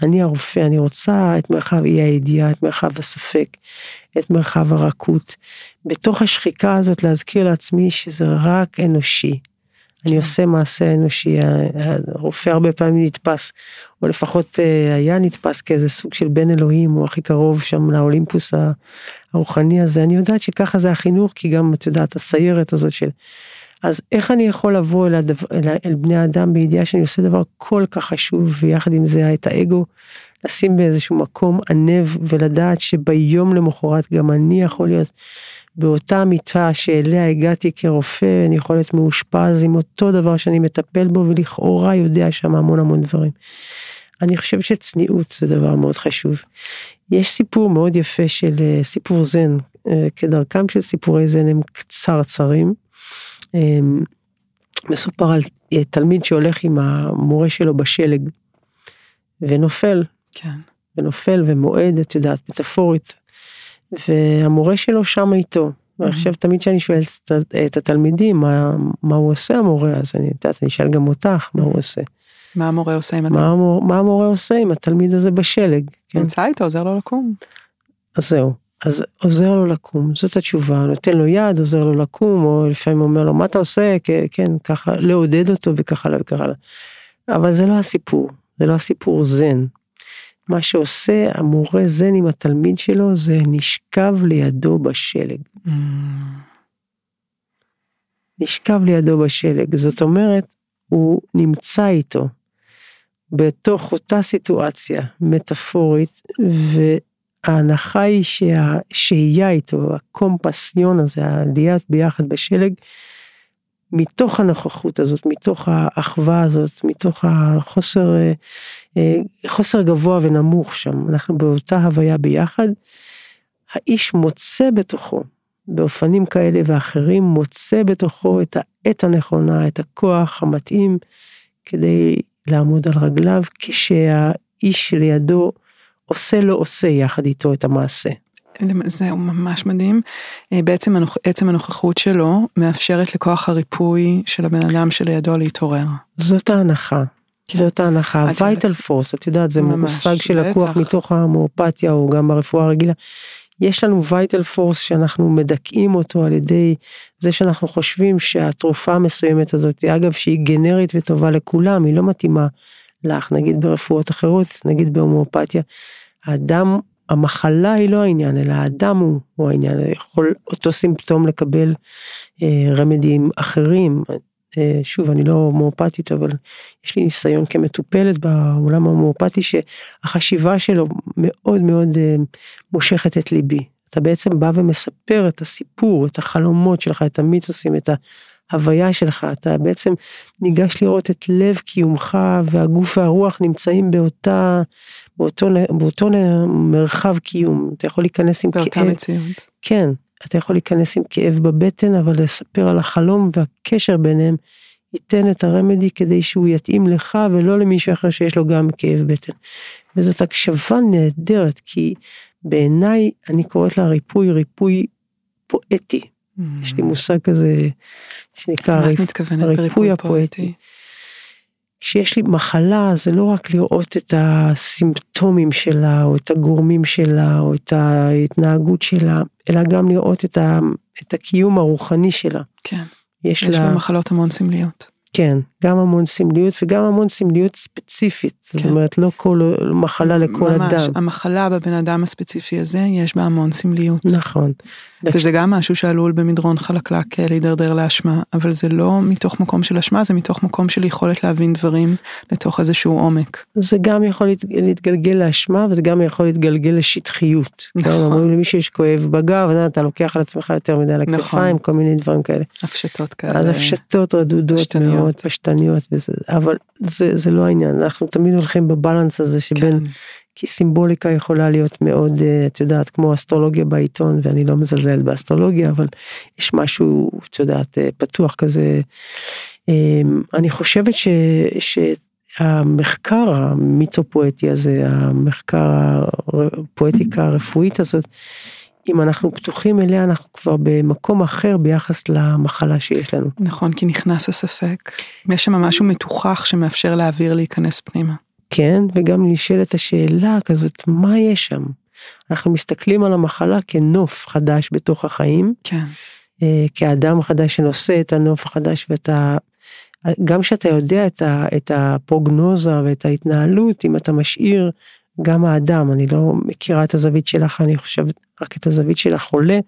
אני הרופא אני רוצה את מרחב אי הידיעה את מרחב הספק את מרחב הרכות. בתוך השחיקה הזאת להזכיר לעצמי שזה רק אנושי אני עושה מעשה אנושי, הרופא הרבה פעמים נתפס, או לפחות אה, היה נתפס כאיזה סוג של בן אלוהים, הוא הכי קרוב שם לאולימפוס הרוחני הזה, אני יודעת שככה זה החינוך, כי גם את יודעת הסיירת הזאת של... אז איך אני יכול לבוא אל, הדבר, אל, אל בני אדם בידיעה שאני עושה דבר כל כך חשוב, ויחד עם זה את האגו, לשים באיזשהו מקום ענב ולדעת שביום למחרת גם אני יכול להיות באותה מיטה שאליה הגעתי כרופא, אני יכול להיות מאושפז עם אותו דבר שאני מטפל בו ולכאורה יודע שם המון המון דברים. אני חושב שצניעות זה דבר מאוד חשוב. יש סיפור מאוד יפה של אה, סיפור זן, אה, כדרכם של סיפורי זן הם קצרצרים. מסופר על אה, תלמיד שהולך עם המורה שלו בשלג ונופל. כן. ונופל ומועד, את יודעת, מטאפורית. והמורה שלו שם איתו. ועכשיו תמיד כשאני שואלת את התלמידים מה, מה הוא עושה המורה, אז אני יודעת, אני אשאל גם אותך מה הוא עושה. מה המורה עושה עם התלמיד? מה, מה המורה עושה עם התלמיד הזה בשלג. כן? נמצא איתו, עוזר לו לקום. אז זהו. אז עוזר לו לקום, זאת התשובה, נותן לו יד, עוזר לו לקום, או לפעמים אומר לו מה אתה עושה, כן, ככה לעודד אותו וככה הלאה וככה הלאה. אבל זה לא הסיפור, זה לא הסיפור זן. מה שעושה המורה זן עם התלמיד שלו זה נשכב לידו בשלג. Mm. נשכב לידו בשלג, זאת אומרת, הוא נמצא איתו בתוך אותה סיטואציה מטאפורית, וההנחה היא שהשהייה איתו, הקומפסיון הזה, העלייה ביחד בשלג, מתוך הנוכחות הזאת, מתוך האחווה הזאת, מתוך החוסר, אה, אה, חוסר גבוה ונמוך שם, אנחנו באותה הוויה ביחד, האיש מוצא בתוכו, באופנים כאלה ואחרים, מוצא בתוכו את העת הנכונה, את הכוח המתאים, כדי לעמוד על רגליו, כשהאיש שלידו עושה לא עושה יחד איתו את המעשה. זהו ממש מדהים. אה, בעצם עצם הנוכחות שלו מאפשרת לכוח הריפוי של הבן אדם שלידו להתעורר. זאת ההנחה. כן. זאת ההנחה, וייטל פורס, את יודעת, זה מושג שלקוח מתוך ההמואפתיה או גם ברפואה הרגילה. יש לנו וייטל פורס שאנחנו מדכאים אותו על ידי זה שאנחנו חושבים שהתרופה המסוימת הזאת, אגב שהיא גנרית וטובה לכולם, היא לא מתאימה לך, נגיד ברפואות אחרות, נגיד בהומואפתיה. האדם המחלה היא לא העניין, אלא האדם הוא, הוא העניין, יכול אותו סימפטום לקבל אה, רמדים אחרים. אה, שוב, אני לא הומואפתית, אבל יש לי ניסיון כמטופלת בעולם ההומואפתי, שהחשיבה שלו מאוד מאוד אה, מושכת את ליבי. אתה בעצם בא ומספר את הסיפור, את החלומות שלך, את המיתוסים, את ההוויה שלך, אתה בעצם ניגש לראות את לב קיומך והגוף והרוח נמצאים באותה, באותו, באותו מרחב קיום, אתה יכול להיכנס עם באותה כאב. באותה מציאות. כן, אתה יכול להיכנס עם כאב בבטן, אבל לספר על החלום והקשר ביניהם ייתן את הרמדי כדי שהוא יתאים לך ולא למישהו אחר שיש לו גם כאב בטן. וזאת הקשבה נהדרת, כי בעיניי אני קוראת לה ריפוי, ריפוי פואטי. Mm. יש לי מושג כזה שנקרא ריפ... הריפוי הפואטי. כשיש לי מחלה זה לא רק לראות את הסימפטומים שלה או את הגורמים שלה או את ההתנהגות שלה אלא גם לראות את, ה, את הקיום הרוחני שלה. כן. יש, יש לה... במחלות המון סמליות. כן, גם המון סמליות וגם המון סמליות ספציפית, כן. זאת אומרת לא כל מחלה לכל ממש, אדם. ממש, המחלה בבן אדם הספציפי הזה יש בה המון סמליות. נכון. וזה גם משהו שעלול במדרון חלקלק אה, להידרדר לאשמה, אבל זה לא מתוך מקום של אשמה, זה מתוך מקום של יכולת להבין דברים לתוך איזשהו עומק. זה גם יכול להתגלגל לאשמה וזה גם יכול להתגלגל לשטחיות. נכון. אומרים למי שיש כואב בגב, אתה לוקח על עצמך יותר מדי על הכתפיים, נכון. כל מיני דברים כאלה. הפשטות כאלה. אז הפשטות רדודות פשטניות. מאוד, פשטניות, וזה, אבל זה, זה לא העניין, אנחנו תמיד הולכים בבלנס הזה שבין... כן. כי סימבוליקה יכולה להיות מאוד, אה, את יודעת, כמו אסטרולוגיה בעיתון, ואני לא מזלזלת באסטרולוגיה, אבל יש משהו, את יודעת, אה, פתוח כזה. אמ, אני חושבת ש... שהמחקר המיתופואטי הזה, המחקר הפואטיקה הרפואית הזאת, אם אנחנו פתוחים אליה אנחנו כבר במקום אחר ביחס למחלה שיש לנו. נכון, כי נכנס הספק. יש שם משהו מתוכח שמאפשר לאוויר להיכנס פנימה. כן, וגם נשאלת השאלה כזאת, מה יש שם? אנחנו מסתכלים על המחלה כנוף חדש בתוך החיים. כן. אה, כאדם חדש שנושא את הנוף החדש ואתה, גם כשאתה יודע את, ה, את הפרוגנוזה ואת ההתנהלות, אם אתה משאיר גם האדם, אני לא מכירה את הזווית שלך, אני חושבת רק את הזווית של החולה,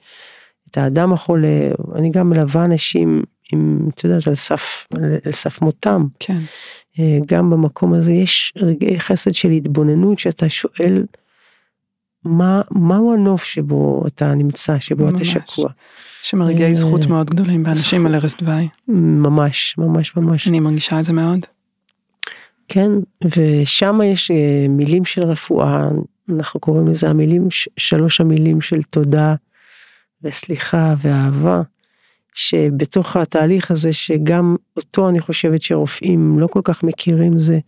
את האדם החולה, אני גם מלווה אנשים עם, את יודעת, על סף, על סף מותם. כן. אה, גם במקום הזה יש רגעי חסד של התבוננות שאתה שואל, מה, מהו הנוף שבו אתה נמצא, שבו אתה ממש. שקוע. יש שם רגעי אה, זכות מאוד גדולים באנשים. על ערש דווי. ממש, ממש, ממש. אני מרגישה את זה מאוד. כן, ושם יש אה, מילים של רפואה, אנחנו קוראים לזה המילים, שלוש המילים של תודה וסליחה ואהבה, שבתוך התהליך הזה שגם אותו אני חושבת שרופאים לא כל כך מכירים זה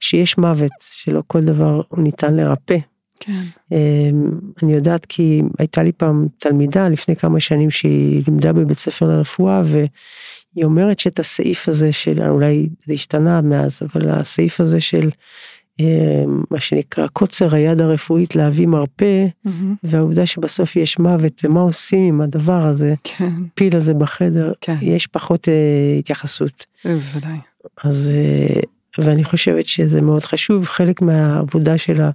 שיש מוות, שלא כל דבר הוא ניתן לרפא. כן. אמ, אני יודעת כי הייתה לי פעם תלמידה לפני כמה שנים שהיא לימדה בבית ספר לרפואה והיא אומרת שאת הסעיף הזה של אולי זה השתנה מאז אבל הסעיף הזה של אמ, מה שנקרא קוצר היד הרפואית להביא מרפא מהמם. והעובדה שבסוף יש מוות ומה עושים עם הדבר הזה כן. פיל הזה בחדר כן. יש פחות אה, התייחסות בוודאי. אז אה, ואני חושבת שזה מאוד חשוב חלק מהעבודה של, ה,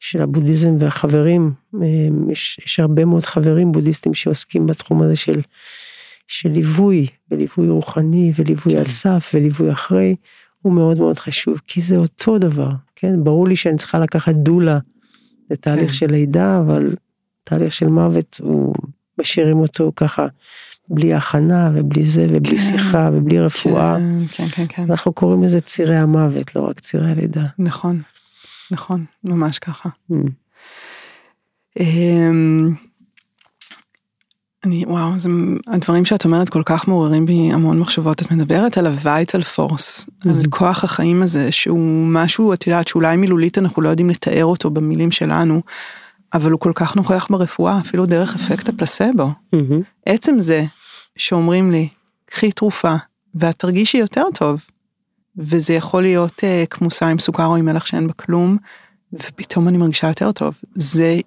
של הבודהיזם והחברים אה, יש, יש הרבה מאוד חברים בודהיסטים שעוסקים בתחום הזה של, של ליווי וליווי רוחני וליווי כן. על סף וליווי אחרי הוא מאוד מאוד חשוב כי זה אותו דבר כן ברור לי שאני צריכה לקחת דולה לתהליך כן. של לידה אבל תהליך של מוות הוא משאירים אותו ככה בלי הכנה ובלי זה ובלי כן. שיחה ובלי רפואה. כן, כן, כן, כן. אנחנו קוראים לזה צירי המוות, לא רק צירי הלידה. נכון. נכון. ממש ככה. Mm. אני, וואו, זה, הדברים שאת אומרת כל כך מעוררים בי המון מחשבות. את מדברת על הווייטל פורס, על Mhm. כוח החיים הזה, שהוא משהו, את יודעת, שאולי מילולית אנחנו לא יודעים לתאר אותו במילים שלנו, אבל הוא כל כך נוכח ברפואה, אפילו דרך אפקט הפלסבו. מהמם. עצם זה שאומרים לי, קחי תרופה ואת תרגישי יותר טוב, וזה יכול להיות uh, כמוסה עם סוכר או עם מלח שאין בה כלום, ופתאום אני מרגישה יותר טוב. זה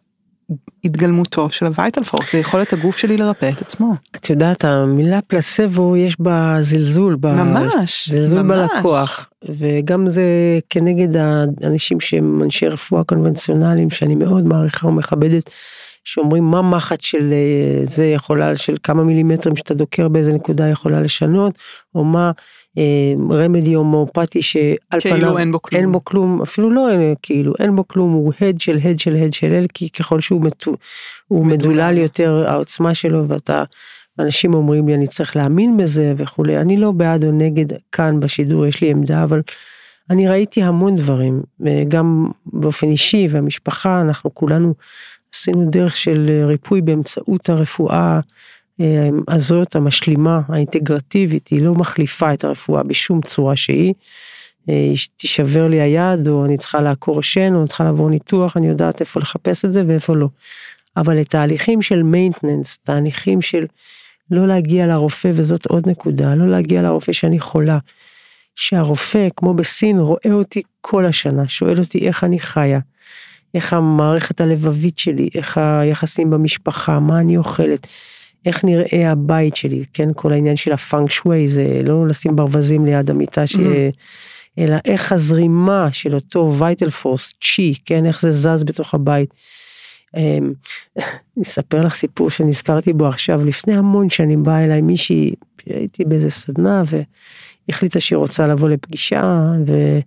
התגלמותו של הווייטל פורס, זה יכולת הגוף שלי לרפא את עצמו. את יודעת, המילה פלסבו יש בה זלזול, ב... ממש, זלזול ממש. בלקוח, וגם זה כנגד האנשים שהם אנשי רפואה קונבנציונליים, שאני מאוד מעריכה ומכבדת, שאומרים מה מחט של אה, זה יכולה, של כמה מילימטרים שאתה דוקר באיזה נקודה יכולה לשנות, או מה רמדי הומאופתי שעל כאילו פניו אין בו כלום. אין בו כלום, אפילו לא אין, כאילו אין בו כלום, הוא הד של הד של הד של הד, כי ככל שהוא מתו, הוא מדולל. מדולל יותר העוצמה שלו ואתה, אנשים אומרים לי אני צריך להאמין בזה וכולי, אני לא בעד או נגד כאן בשידור, יש לי עמדה, אבל אני ראיתי המון דברים, אה, גם באופן אישי והמשפחה, אנחנו כולנו עשינו דרך של אה, ריפוי באמצעות הרפואה אה, הזאת המשלימה, האינטגרטיבית, היא לא מחליפה את הרפואה בשום צורה שהיא. אה, תישבר לי היד או אני צריכה לעקור שן או אני צריכה לעבור ניתוח, אני יודעת איפה לחפש את זה ואיפה לא. אבל לתהליכים של maintenance, תהליכים של לא להגיע לרופא וזאת עוד נקודה, לא להגיע לרופא שאני חולה. שהרופא כמו בסין רואה אותי כל השנה, שואל אותי איך אני חיה, איך המערכת הלבבית שלי, איך היחסים במשפחה, מה אני אוכלת, איך נראה הבית שלי, כן, כל העניין של הפאנק שווי זה לא לשים ברווזים ליד המיטה, ש... אלא איך הזרימה של אותו וייטל פורס, צ'י, כן, איך זה זז בתוך הבית. אמ, אני אספר לך סיפור שנזכרתי בו עכשיו, לפני המון שנים באה אליי מישהי, הייתי באיזה סדנה והחליטה שהיא רוצה לבוא לפגישה והיא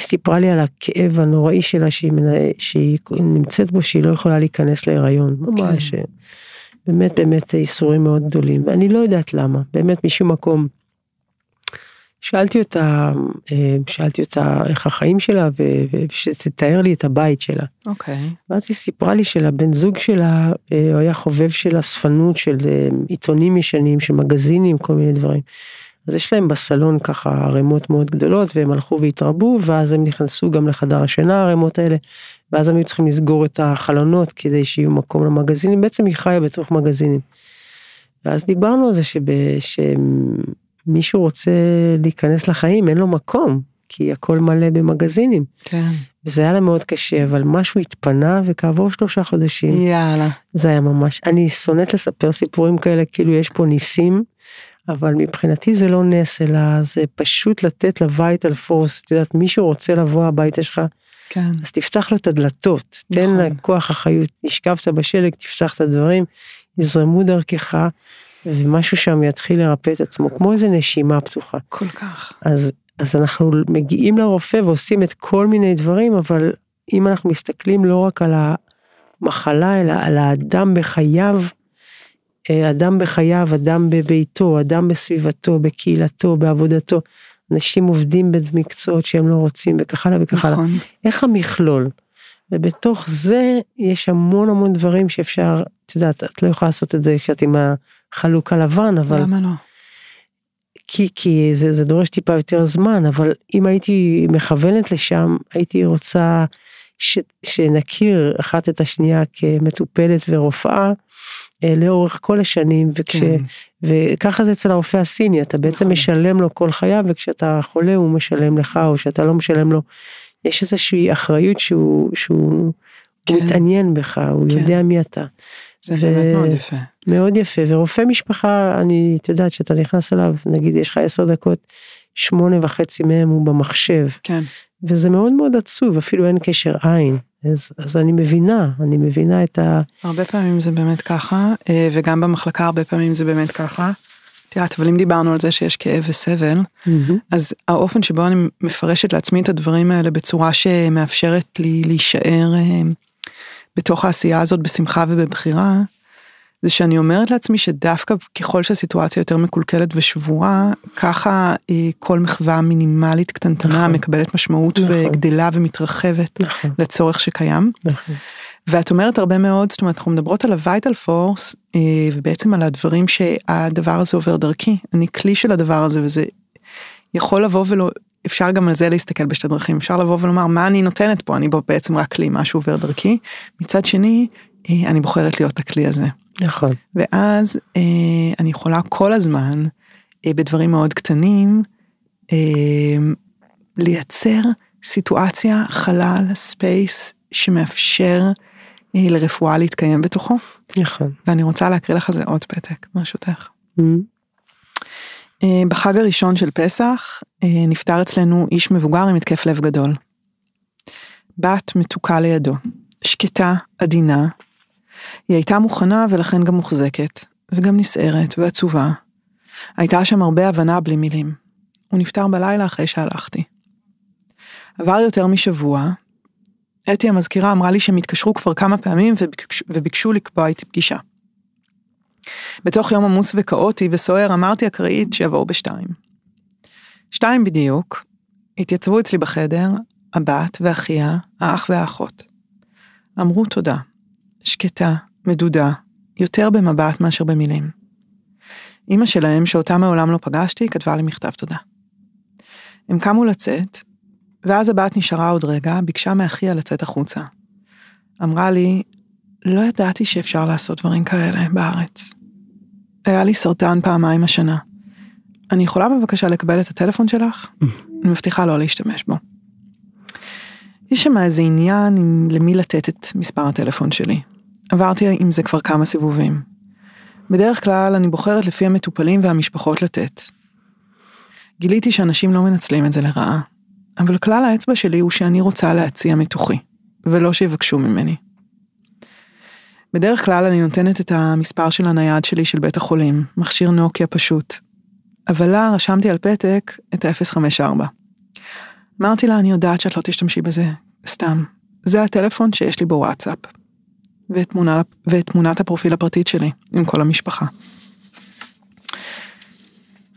סיפרה לי על הכאב הנוראי שלה שהיא, מנה- שהיא נמצאת בו שהיא לא יכולה להיכנס להיריון, ממש, באמת באמת ייסורים מאוד גדולים ואני לא יודעת למה, באמת משום מקום. שאלתי אותה, אה, שאלתי אותה איך החיים שלה ושתתאר לי את הבית שלה. אוקיי. ואז היא סיפרה לי שלבן זוג שלה אה, הוא היה חובב של אספנות של אה, עיתונים ישנים, של מגזינים, כל מיני דברים. אז יש להם בסלון ככה ערימות מאוד גדולות והם הלכו והתרבו ואז הם נכנסו גם לחדר השינה הערימות האלה ואז הם היו צריכים לסגור את החלונות כדי שיהיו מקום למגזינים בעצם היא חיה בתוך מגזינים. ואז דיברנו על זה שב, שמישהו רוצה להיכנס לחיים אין לו מקום כי הכל מלא במגזינים כן. וזה היה לה מאוד קשה אבל משהו התפנה וכעבור שלושה חודשים יאללה. זה היה ממש אני שונאת לספר סיפורים כאלה כאילו יש פה ניסים. אבל מבחינתי זה לא נס אלא זה פשוט לתת לווייטל פורס את יודעת מישהו רוצה לבוא הביתה שלך כן. אז תפתח לו את הדלתות תן נכון. לה כוח החיות נשכבת בשלג תפתח את הדברים יזרמו דרכך ומשהו שם יתחיל לרפא את עצמו, כמו איזה נשימה פתוחה. כל כך. אז, אז אנחנו מגיעים לרופא ועושים את כל מיני דברים, אבל אם אנחנו מסתכלים לא רק על המחלה, אלא על האדם בחייו, אה, אדם בחייו, אדם בביתו, אדם בסביבתו, בקהילתו, בעבודתו. אנשים עובדים במקצועות שהם לא רוצים וכך הלאה וכך הלאה. נכון. איך המכלול? ובתוך זה יש המון המון דברים שאפשר, את יודעת, את לא יכולה לעשות את זה כשאת עם החלוק הלבן, אבל... למה לא? כי, כי זה, זה דורש טיפה יותר זמן, אבל אם הייתי מכוונת לשם, הייתי רוצה ש, שנכיר אחת את השנייה כמטופלת ורופאה אה, לאורך כל השנים, וכש, כן. וככה זה אצל הרופא הסיני, אתה בעצם נכון. משלם לו כל חייו, וכשאתה חולה הוא משלם לך, או שאתה לא משלם לו, יש איזושהי אחריות שהוא, שהוא כן. מתעניין בך, הוא כן. יודע מי אתה. זה ו- באמת מאוד יפה. מאוד יפה, ורופא משפחה, אני, את יודעת שאתה נכנס אליו, נגיד יש לך עשר דקות, שמונה וחצי מהם הוא במחשב, כן. וזה מאוד מאוד עצוב, אפילו אין קשר עין. אז, אז אני מבינה, אני מבינה את ה... הרבה פעמים זה באמת ככה, אה, וגם במחלקה הרבה פעמים זה באמת ככה. את יודעת, אבל אם דיברנו על זה שיש כאב וסבל, אז האופן שבו אני מפרשת לעצמי את הדברים האלה בצורה שמאפשרת לי להישאר אה, בתוך העשייה הזאת בשמחה ובבחירה, זה שאני אומרת לעצמי שדווקא ככל שהסיטואציה יותר מקולקלת ושבורה, ככה אה, כל מחווה מינימלית קטנטנה נכון. מקבלת משמעות נכון. וגדלה ומתרחבת נכון, לצורך שקיים. נכון. ואת אומרת הרבה מאוד, זאת אומרת, אנחנו מדברות על הוויטל פורס, אה, ובעצם על הדברים שהדבר הזה עובר דרכי. אני כלי של הדבר הזה, וזה יכול לבוא ולא, אפשר גם על זה להסתכל בשתי דרכים, אפשר לבוא ולומר מה אני נותנת פה, אני בו בעצם רק כלי, משהו עובר דרכי. מצד שני, אה, אני בוחרת להיות הכלי הזה. נכון, ואז אה, אני יכולה כל הזמן, אה, בדברים מאוד קטנים, אה, לייצר סיטואציה, חלל, space, שמאפשר אה, לרפואה להתקיים בתוכו. נכון. ואני רוצה להקריא לך על זה עוד פתק, ברשותך. Mm, אה, בחג הראשון של פסח אה, נפטר אצלנו איש מבוגר עם התקף לב גדול. בת מתוקה לידו, שקטה, עדינה. היא הייתה מוכנה ולכן גם מוחזקת, וגם נסערת ועצובה. הייתה שם הרבה הבנה בלי מילים. הוא נפטר בלילה אחרי שהלכתי. עבר יותר משבוע, אתי המזכירה אמרה לי שהם התקשרו כבר כמה פעמים וביקשו, וביקשו לקבוע איתי פגישה. בתוך יום עמוס וכאוטי וסוער אמרתי אקראית שיבואו בשתיים. שתיים בדיוק, התייצבו אצלי בחדר הבת ואחיה, האח והאחות. אמרו תודה, שקטה, מדודה, יותר במבט מאשר במילים. אמא שלהם, שאותה מעולם לא פגשתי, כתבה לי מכתב תודה. הם קמו לצאת, ואז הבת נשארה עוד רגע, ביקשה מאחיה לצאת החוצה. אמרה לי, לא ידעתי שאפשר לעשות דברים כאלה בארץ. היה לי סרטן פעמיים השנה. אני יכולה בבקשה לקבל את הטלפון שלך? אני מבטיחה לא להשתמש בו. יש שם איזה עניין עם למי לתת את מספר הטלפון שלי. עברתי עם זה כבר כמה סיבובים. בדרך כלל אני בוחרת לפי המטופלים והמשפחות לתת. גיליתי שאנשים לא מנצלים את זה לרעה, אבל כלל האצבע שלי הוא שאני רוצה להציע מתוכי, ולא שיבקשו ממני. בדרך כלל אני נותנת את המספר של הנייד שלי של בית החולים, מכשיר נוקיה פשוט. אבל לה רשמתי על פתק את ה-054. אמרתי לה, אני יודעת שאת לא תשתמשי בזה, סתם. זה הטלפון שיש לי בו וואטסאפ. ואת, תמונה, ואת תמונת הפרופיל הפרטית שלי, עם כל המשפחה.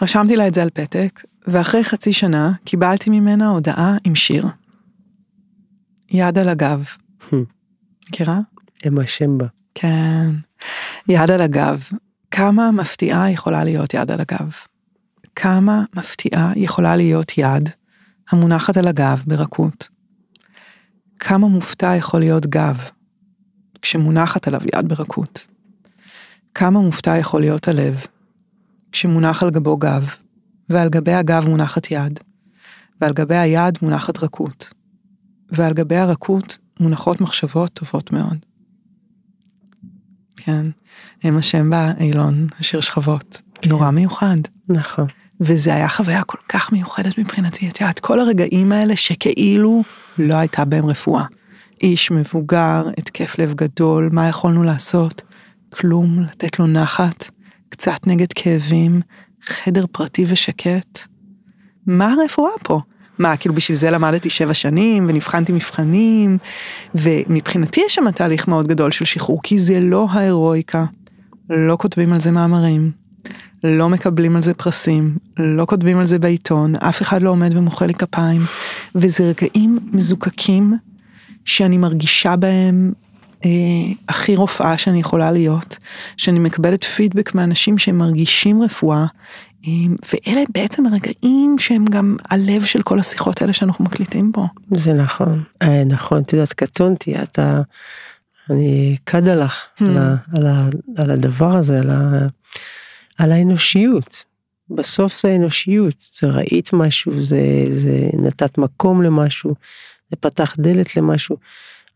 רשמתי לה את זה על פתק, ואחרי חצי שנה קיבלתי ממנה הודעה עם שיר. יד על הגב. מכירה? הם השם בה. כן. יד על הגב. כמה מפתיעה יכולה להיות יד על הגב. כמה מפתיעה יכולה להיות יד המונחת על הגב ברכות. כמה מופתע יכול להיות גב כשמונחת עליו יד ברכות. כמה מופתע יכול להיות הלב כשמונח על גבו גב, ועל גבי הגב מונחת יד, ועל גבי היד מונחת רכות, ועל גבי הרכות מונחות מחשבות טובות מאוד. כן, הם השם באילון, השיר שכבות, נורא מיוחד. נכון. וזה היה חוויה כל כך מיוחדת מבחינתי, את יודעת, כל הרגעים האלה שכאילו לא הייתה בהם רפואה. איש מבוגר, התקף לב גדול, מה יכולנו לעשות? כלום, לתת לו נחת, קצת נגד כאבים, חדר פרטי ושקט. מה הרפואה פה? מה, כאילו בשביל זה למדתי שבע שנים ונבחנתי מבחנים, ומבחינתי יש שם תהליך מאוד גדול של שחרור, כי זה לא ההירואיקה. לא כותבים על זה מאמרים, לא מקבלים על זה פרסים, לא כותבים על זה בעיתון, אף אחד לא עומד ומוחא לי כפיים, וזה רגעים מזוקקים שאני מרגישה בהם אה, הכי רופאה שאני יכולה להיות, שאני מקבלת פידבק מאנשים שהם מרגישים רפואה, אה, ואלה בעצם הרגעים שהם גם הלב של כל השיחות האלה שאנחנו מקליטים פה. זה נכון, אה, נכון, את יודעת, קטונתי, אתה, אני קדה לך hmm. על, ה, על, ה, על הדבר הזה, על, ה, על האנושיות. בסוף זה אנושיות, זה ראית משהו, זה, זה נתת מקום למשהו, זה פתח דלת למשהו.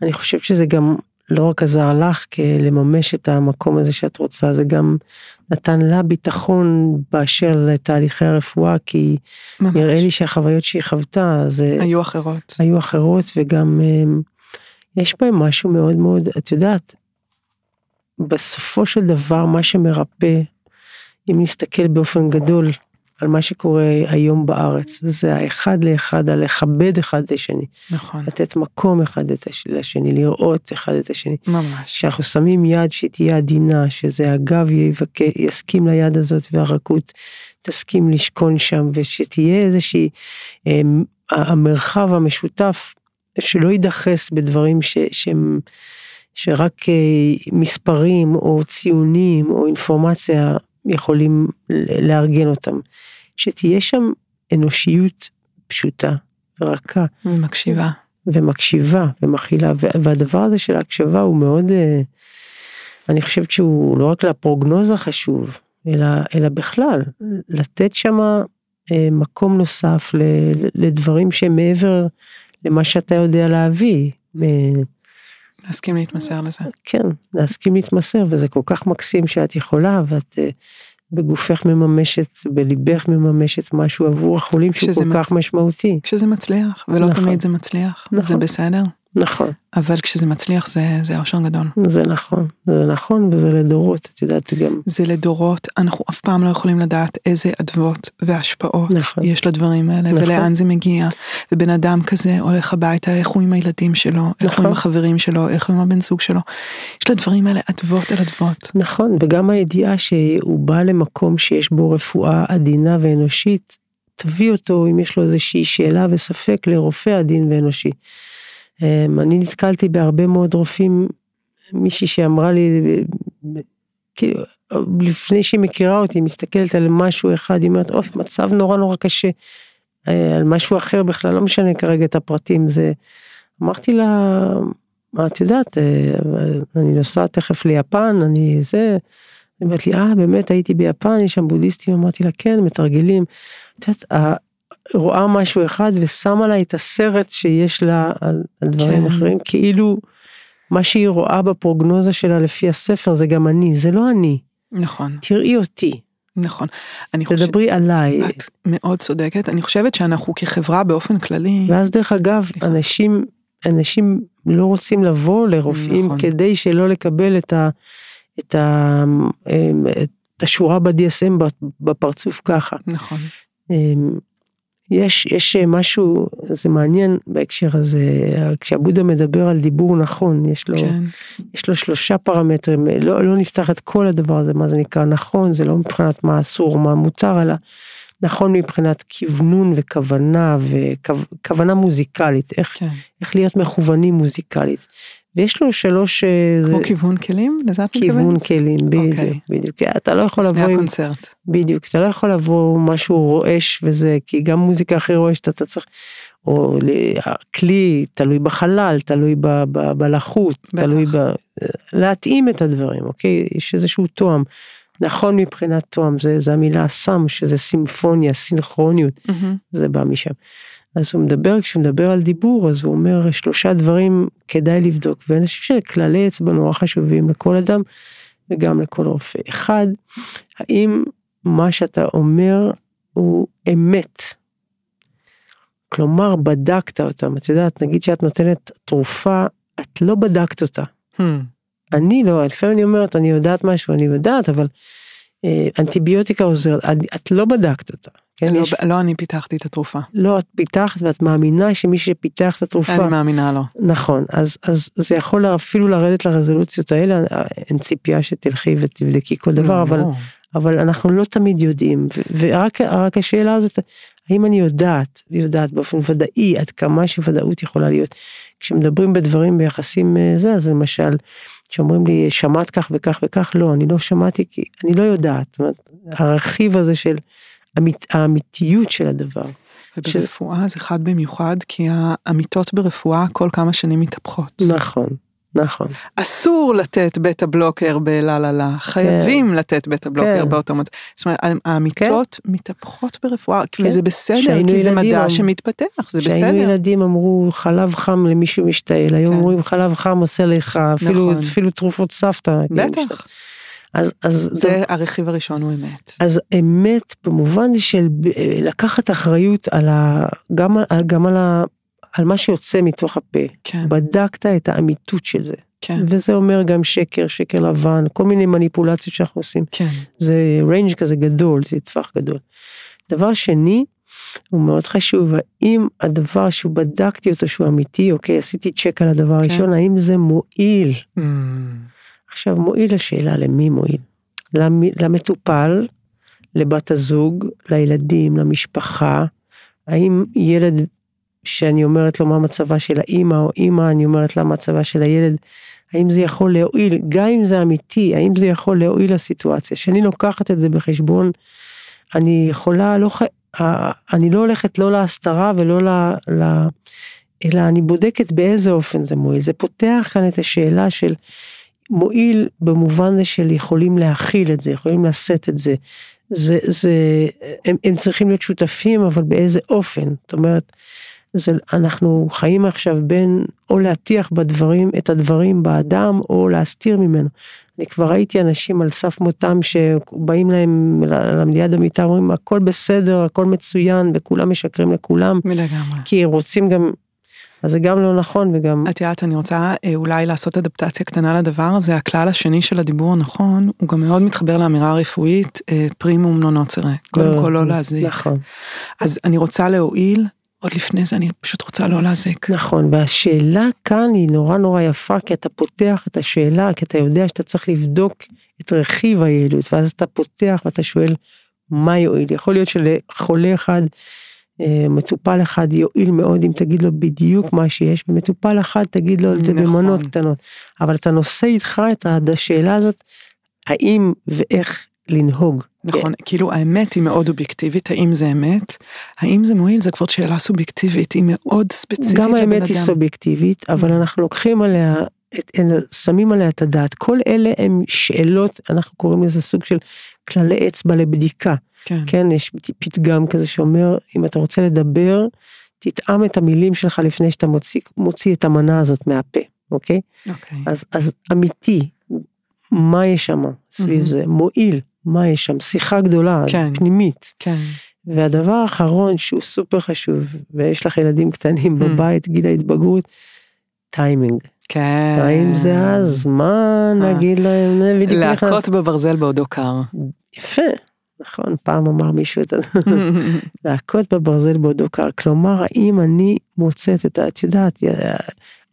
אני חושבת שזה גם לא רק עזר לך לממש את המקום הזה שאת רוצה, זה גם נתן לה ביטחון באשר לתהליכי הרפואה, כי ממש. נראה לי שהחוויות שהיא חוותה, זה... היו אחרות. היו אחרות, וגם אמ, יש בהם משהו מאוד מאוד, את יודעת, בסופו של דבר מה שמרפא, אם נסתכל באופן גדול על מה שקורה היום בארץ, זה האחד לאחד, על לכבד אחד את השני. נכון. לתת מקום אחד לשני, לראות אחד את השני. ממש. שאנחנו שמים יד שתהיה עדינה, שזה הגב יבק... יסכים ליד הזאת והרכות תסכים לשכון שם, ושתהיה איזושהי, אה, המרחב המשותף, שלא יידחס בדברים ש, שהם, שרק אה, מספרים או ציונים או אינפורמציה יכולים לארגן אותם. שתהיה שם אנושיות פשוטה ורכה. ומקשיבה. ומקשיבה ומכילה, והדבר הזה של ההקשבה הוא מאוד, אה, אני חושבת שהוא לא רק לפרוגנוזה חשוב, אלא, אלא בכלל, לתת שם אה, מקום נוסף לדברים שהם מעבר למה שאתה יודע להביא. להסכים להתמסר לזה. כן, להסכים להתמסר, וזה כל כך מקסים שאת יכולה, ואת אה, בגופך מממשת, בליבך מממשת משהו עבור החולים שהוא כל מצ... כך משמעותי. כשזה מצליח, ולא נכון. תמיד זה מצליח, נכון. זה בסדר. נכון. אבל כשזה מצליח זה, זה אושר גדול. זה נכון, זה נכון וזה לדורות, את יודעת גם. זה לדורות, אנחנו אף פעם לא יכולים לדעת איזה אדוות והשפעות נכון. יש לדברים האלה, נכון. ולאן זה מגיע. ובן אדם כזה הולך הביתה, איך הוא עם הילדים שלו, נכון. איך הוא עם נכון. החברים שלו, איך הוא עם הבן זוג שלו. יש לדברים האלה אדוות על אדוות. נכון, וגם הידיעה שהוא בא למקום שיש בו רפואה עדינה ואנושית, תביא אותו אם יש לו איזושהי שאלה וספק לרופא עדין ואנושי. אמ, אני נתקלתי בהרבה מאוד רופאים, מישהי שאמרה לי, כאילו, לפני שהיא מכירה אותי, מסתכלת על משהו אחד, היא אומרת, אוי, מצב נורא נורא קשה, אה, על משהו אחר בכלל, לא משנה כרגע את הפרטים, זה, אמרתי לה, מה את יודעת, אה, אני נוסעת תכף ליפן, אני זה, היא אומרת לי, אה, באמת הייתי ביפן, יש שם בודהיסטים, אמרתי לה, כן, מתרגלים. את יודעת, רואה משהו אחד ושמה לה את הסרט שיש לה על, על דברים כן. אחרים, כאילו מה שהיא רואה בפרוגנוזה שלה לפי הספר זה גם אני, זה לא אני. נכון. תראי אותי. נכון. אני חושבת... תדברי. עליי. את מאוד צודקת, אני חושבת שאנחנו כחברה באופן כללי... ואז דרך אגב, סליחה. אנשים, אנשים לא רוצים לבוא לרופאים נכון. כדי שלא לקבל את, ה, את, ה, אמ, את השורה ב-DSM בפרצוף ככה. נכון. יש, יש משהו, זה מעניין בהקשר הזה, כשהבודה מדבר על דיבור נכון, יש לו, כן. יש לו שלושה פרמטרים, לא, לא נפתח את כל הדבר הזה, מה זה נקרא נכון, זה לא מבחינת מה אסור, מה מותר, אלא נכון מבחינת כוונון וכוונה וכוונה מוזיקלית, איך, כן. איך להיות מכוונים מוזיקלית. ויש לו שלוש... אה, כמו זה... כיוון כלים? לזה את מתכוונת? כיוון כלים, בדיוק, okay. אוקיי. בדיוק. אתה לא יכול לבוא... לפני הקונצרט. בדיוק, אתה לא יכול לבוא משהו רועש וזה, כי גם מוזיקה הכי רועשת אתה צריך... או הכלי תלוי בחלל, תלוי ב, ב, בלחות, בטח. תלוי ב... להתאים את הדברים, אוקיי? יש איזשהו תואם. נכון מבחינת תואם, זה, זה המילה סם, שזה סימפוניה, סינכרוניות, mm-hmm. זה בא משם. אז הוא מדבר, כשהוא מדבר על דיבור, אז הוא אומר שלושה דברים כדאי לבדוק, ואני חושב שכללי אצבע נורא חשובים לכל אדם וגם לכל רופא. אחד, האם מה שאתה אומר הוא אמת? כלומר, בדקת אותם. את יודעת, נגיד שאת נותנת תרופה, את לא בדקת אותה. Hmm. אני לא, לפעמים אני אומרת, אני יודעת משהו, אני יודעת, אבל אה, אנטיביוטיקה עוזרת, את- את לא בדקת אותה. כן, לא, יש, לא אני פיתחתי את התרופה. לא, את פיתחת ואת מאמינה שמי שפיתח את התרופה, אני מאמינה לו. נכון, אז, אז זה יכול אפילו לרדת לרזולוציות האלה, אין ציפייה שתלכי ותבדקי כל דבר, לא, אבל, ברור. אבל אנחנו לא תמיד יודעים, ורק רק השאלה הזאת, האם אני יודעת, יודעת באופן ודאי עד כמה שוודאות יכולה להיות. כשמדברים בדברים ביחסים אה, זה, אז למשל, שאומרים לי שמעת כך וכך וכך, לא, אני לא שמעתי כי אני לא יודעת, זאת אומרת, הרכיב הזה של אמית, האמיתיות של הדבר. וברפואה זה חד במיוחד, כי האמיתות ברפואה כל כמה שנים מתהפכות. נכון, נכון. אסור לתת בטה בלוקר בלה לה לה, חייבים לתת בטה בלוקר כן. באותו מצב. זאת אומרת, האמיתות מתהפכות ברפואה, כן. וזה בסדר, כשהיינו כי זה מדע אמ- שמתפתח, זה כשהיינו בסדר. ילדים אמרו חלב חם למישהו משתעל, היום כן. אומרים חלב חם עושה לך, אפילו, נכון. אפילו תרופות סבתא. כאילו, בטח, משת- אז, אז, זה הרכיב הראשון הוא אמת. אז אמת במובן של לקחת אחריות על ה, גם, על- גם על, ה, על מה שיוצא מתוך הפה. כן, בדקת את האמיתות של זה. כן, וזה אומר גם שקר, שקר לבן, כל מיני מניפולציות שאנחנו עושים. כן, זה range כזה גדול, זה טווח גדול. דבר שני, הוא מאוד חשוב, האם הדבר שהוא בדקתי אותו שהוא אמיתי, אוקיי, עשיתי צ'ק על הדבר כן. הראשון, האם זה מועיל? Mm, עכשיו, מועיל השאלה למי מועיל? למ, למטופל, לבת הזוג, לילדים, למשפחה, האם ילד שאני אומרת לו מה מצבה של האימא, או אימא, אני אומרת לה מצבה של הילד, האם זה יכול להועיל, גם אם זה אמיתי, האם זה יכול להועיל לסיטואציה, שאני לוקחת את זה בחשבון, אני יכולה, לא, ח- אני לא הולכת לא להסתרה ולא ל... ל אלא אני בודקת באיזה אופן זה מועיל. זה פותח כאן את השאלה של מועיל במובן זה של יכולים להכיל את זה, יכולים לשאת את זה. זה, זה, הם, הם צריכים להיות שותפים, אבל באיזה אופן. זאת אומרת, זה, אנחנו חיים עכשיו בין או להטיח בדברים, את הדברים באדם, או להסתיר ממנו. אני כבר ראיתי אנשים על סף מותם שבאים להם ל- ליד המיטה, אומרים הכל בסדר, הכל מצוין, וכולם משקרים לכולם, לגמרי. כי רוצים גם, אז זה גם לא נכון וגם, את יודעת, אני רוצה אה, אולי לעשות אדפטציה קטנה לדבר הזה, הכלל השני של הדיבור הנכון, הוא גם מאוד מתחבר לאמירה הרפואית, אה, פרימום לא נוצרה, קודם כל לא להזיק. נכון, אז אני רוצה להועיל, עוד לפני זה אני פשוט רוצה לא להזיק. נכון, והשאלה כאן היא נורא נורא יפה, כי אתה פותח את השאלה, כי אתה יודע שאתה צריך לבדוק את רכיב היעילות, ואז אתה פותח ואתה שואל, מה יועיל? יכול להיות שלחולה אחד, מטופל אחד יועיל מאוד אם תגיד לו בדיוק מה שיש, ומטופל אחד תגיד לו את זה נכון. במנות קטנות. אבל אתה נושא איתך את השאלה הזאת, האם ואיך לנהוג. נכון, כאילו האמת היא מאוד אובייקטיבית, האם זה אמת, האם זה מועיל, זה כבר שאלה סובייקטיבית, היא מאוד ספציפית גם האמת היא. סובייקטיבית, אבל אנחנו לוקחים עליה, שמים עליה את הדעת. כל אלה הם שאלות, אנחנו קוראים לזה סוג של כללי אצבע לבדיקה. כן, כן, יש פתגם כזה שאומר, אם אתה רוצה לדבר, תטעם את המילים שלך לפני שאתה מוציא, מוציא את המנה הזאת מהפה, אוקיי? אוקיי. אז, אז אמיתי, מה יש שם סביב מהמם. זה? מועיל, מה יש שם? שיחה גדולה, כן. פנימית. כן, והדבר האחרון שהוא סופר חשוב, ויש לך ילדים קטנים Mm. בבית, גיל ההתבגרות, טיימינג. כן. האם זה הזמן אה. להגיד להם, "נה, בדיוק נכנס." להכות בברזל בעודו קר. יפה, נכון, פעם אמר מישהו את זה, (laughs) להכות בברזל בעודו קר, כלומר האם אני מוצאת את ה... את יודעת,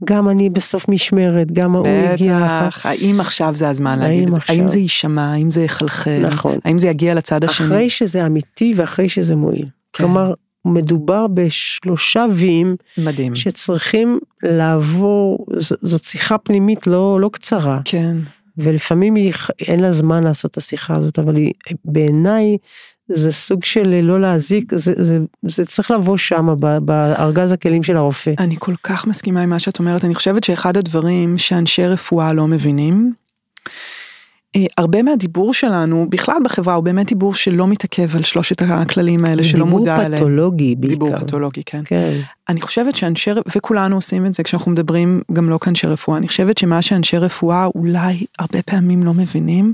גם אני בסוף משמרת, גם ההוא הגיע בטח, האם עכשיו זה הזמן להגיד את זה? האם זה יישמע, האם זה יחלחל, נכון. האם זה יגיע לצד השני? אחרי שזה אמיתי ואחרי שזה מועיל. כן. כלומר, מדובר בשלושה ויים מדהים. שצריכים לעבור, ז- זאת שיחה פנימית לא, לא קצרה, כן, ולפעמים היא, אין לה זמן לעשות את השיחה הזאת, אבל היא, בעיניי זה סוג של לא להזיק, זה, זה, זה צריך לבוא שם, בארגז הכלים של הרופא. אני כל כך מסכימה עם מה שאת אומרת, אני חושבת שאחד הדברים שאנשי רפואה לא מבינים, אה, הרבה מהדיבור שלנו, בכלל בחברה, הוא באמת דיבור שלא מתעכב על שלושת הכללים האלה, שלא דיבור מודע אליהם. פתולוגי בעיקר. דיבור פתולוגי, כן. כן, אני חושבת שאנשי, וכולנו עושים את זה כשאנחנו מדברים גם לא כאנשי רפואה, אני חושבת שמה שאנשי רפואה אולי הרבה פעמים לא מבינים,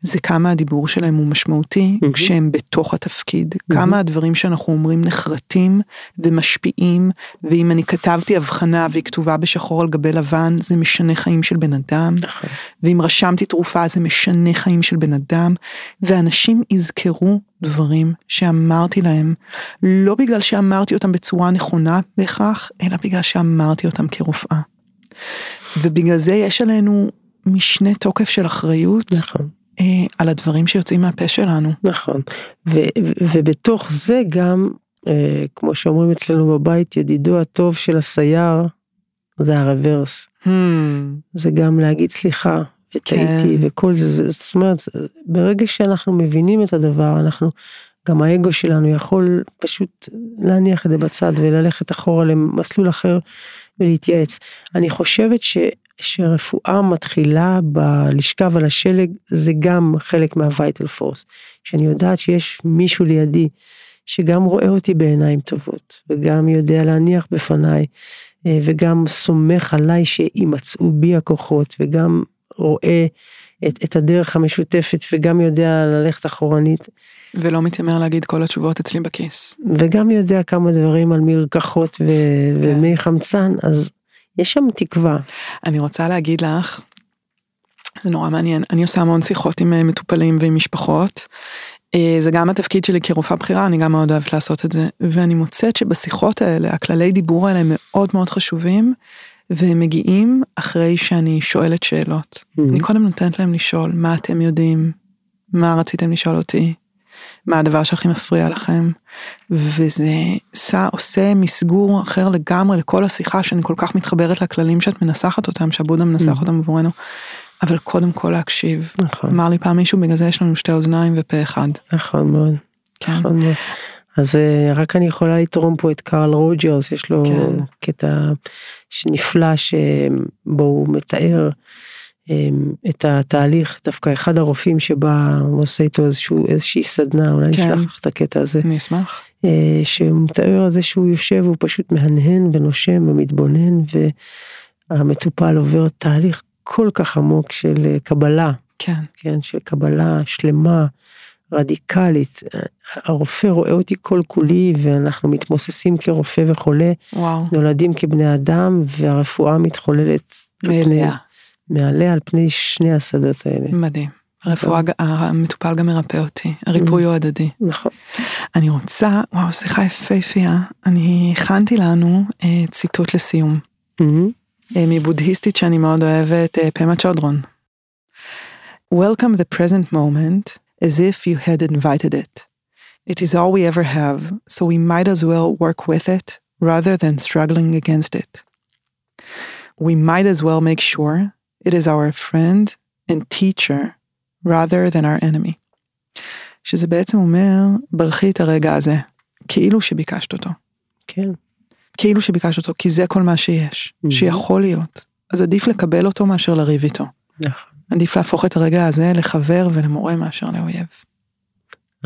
זה כמה הדיבור שלהם הוא משמעותי mm-hmm. כשהם בתוך התפקיד, mm-hmm. כמה הדברים שאנחנו אומרים נחרטים ומשפיעים, ואם אני כתבתי הבחנה והיא כתובה בשחור על גבי לבן, זה משנה חיים של בן אדם, נכון. ואם רשמתי תרופה זה משנה חיים של בן אדם, ואנשים יזכרו דברים שאמרתי להם, לא בגלל שאמרתי אותם בצורה נכונה בהכרח, אלא בגלל שאמרתי אותם כרופאה. ובגלל זה יש עלינו משנה תוקף של אחריות. נכון. אה, על הדברים שיוצאים מהפה שלנו. נכון, ו- ו- ובתוך זה גם, אה, כמו שאומרים אצלנו בבית, ידידו הטוב של הסייר, זה הרוורס. Hmm. זה גם להגיד סליחה, וטעיתי כן. וכל זה, זאת אומרת, ברגע שאנחנו מבינים את הדבר, אנחנו, גם האגו שלנו יכול פשוט להניח את זה בצד וללכת אחורה למסלול אחר ולהתייעץ. אני חושבת ש... שרפואה מתחילה בלשכב על השלג זה גם חלק מהווייטל פורס. שאני יודעת שיש מישהו לידי שגם רואה אותי בעיניים טובות וגם יודע להניח בפניי אה, וגם סומך עליי שימצאו בי הכוחות וגם רואה את, את הדרך המשותפת וגם יודע ללכת אחורנית. ולא מתיימר להגיד כל התשובות אצלי בכיס. וגם יודע כמה דברים על מרקחות ו- כן. ומי חמצן אז יש שם תקווה. אני רוצה להגיד לך, זה נורא מעניין, אני עושה המון שיחות עם אה, מטופלים ועם משפחות. אה, זה גם התפקיד שלי כרופאה בכירה, אני גם מאוד אוהבת לעשות את זה. ואני מוצאת שבשיחות האלה, הכללי דיבור האלה מאוד מאוד חשובים, והם מגיעים אחרי שאני שואלת שאלות. Mm-hmm. אני קודם נותנת להם לשאול, מה אתם יודעים? מה רציתם לשאול אותי? מה הדבר שהכי מפריע לכם, וזה עשה, עושה מסגור אחר לגמרי לכל השיחה שאני כל כך מתחברת לכללים שאת מנסחת אותם, שבודה מנסח mm. אותם עבורנו, אבל קודם כל להקשיב. נכון. אמר לי פעם מישהו, בגלל זה יש לנו שתי אוזניים ופה אחד. נכון מאוד. כן. נכון מאוד. אז אה, רק אני יכולה לתרום פה את קארל רוג'רס, יש לו כן. קטע נפלא שבו הוא מתאר אמ, את התהליך, דווקא אחד הרופאים שבא, הוא עושה איתו איזשהו, איזושהי סדנה, אולי כן. נשלח לך את הקטע הזה. אני אשמח. אה, שהוא מתאר על זה שהוא יושב, הוא פשוט מהנהן ונושם ומתבונן, והמטופל עובר תהליך כל כך עמוק של אה, קבלה. כן. כן, של קבלה שלמה, רדיקלית. הרופא רואה אותי כל כולי ואנחנו מתמוססים כרופא וחולה. וואו. נולדים כבני אדם והרפואה מתחוללת. מאליה. מעלה על פני שני השדות האלה. מדהים. הרפואה, המטופל גם מרפא אותי, הריפוי הוא הדדי. נכון. אני רוצה, וואו, שיחה יפהפייה, אני הכנתי לנו אה, ציטוט לסיום. אה, מבודהיסטית שאני מאוד אוהבת, אה, פמה צ'ודרון. Welcome the present moment as if you had invited it. It is all we ever have, so we might as well work with it rather than struggling against it. We might as well make sure It is our friend and teacher rather than our enemy. שזה בעצם אומר, ברכי את הרגע הזה, כאילו שביקשת אותו. כן. כאילו שביקשת אותו, כי זה כל מה שיש, mm-hmm. שיכול להיות. אז עדיף לקבל אותו מאשר לריב איתו. נכון. עדיף להפוך את הרגע הזה לחבר ולמורה מאשר לאויב.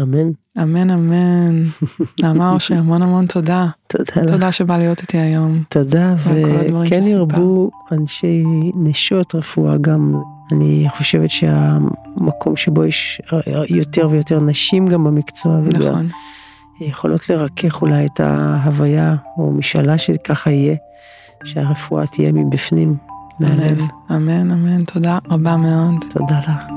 אמן. אמן אמן. (laughs) נעמה אושרי המון המון תודה. תודה לך. תודה שבא להיות איתי היום. תודה וכן ירבו אנשי נשות רפואה גם. אני חושבת שהמקום שבו יש יותר ויותר נשים גם במקצוע. נכון. יכולות לרכך אולי את ההוויה או משאלה שככה יהיה, שהרפואה תהיה מבפנים. אמן, אמן, אמן, תודה רבה מאוד. תודה לך.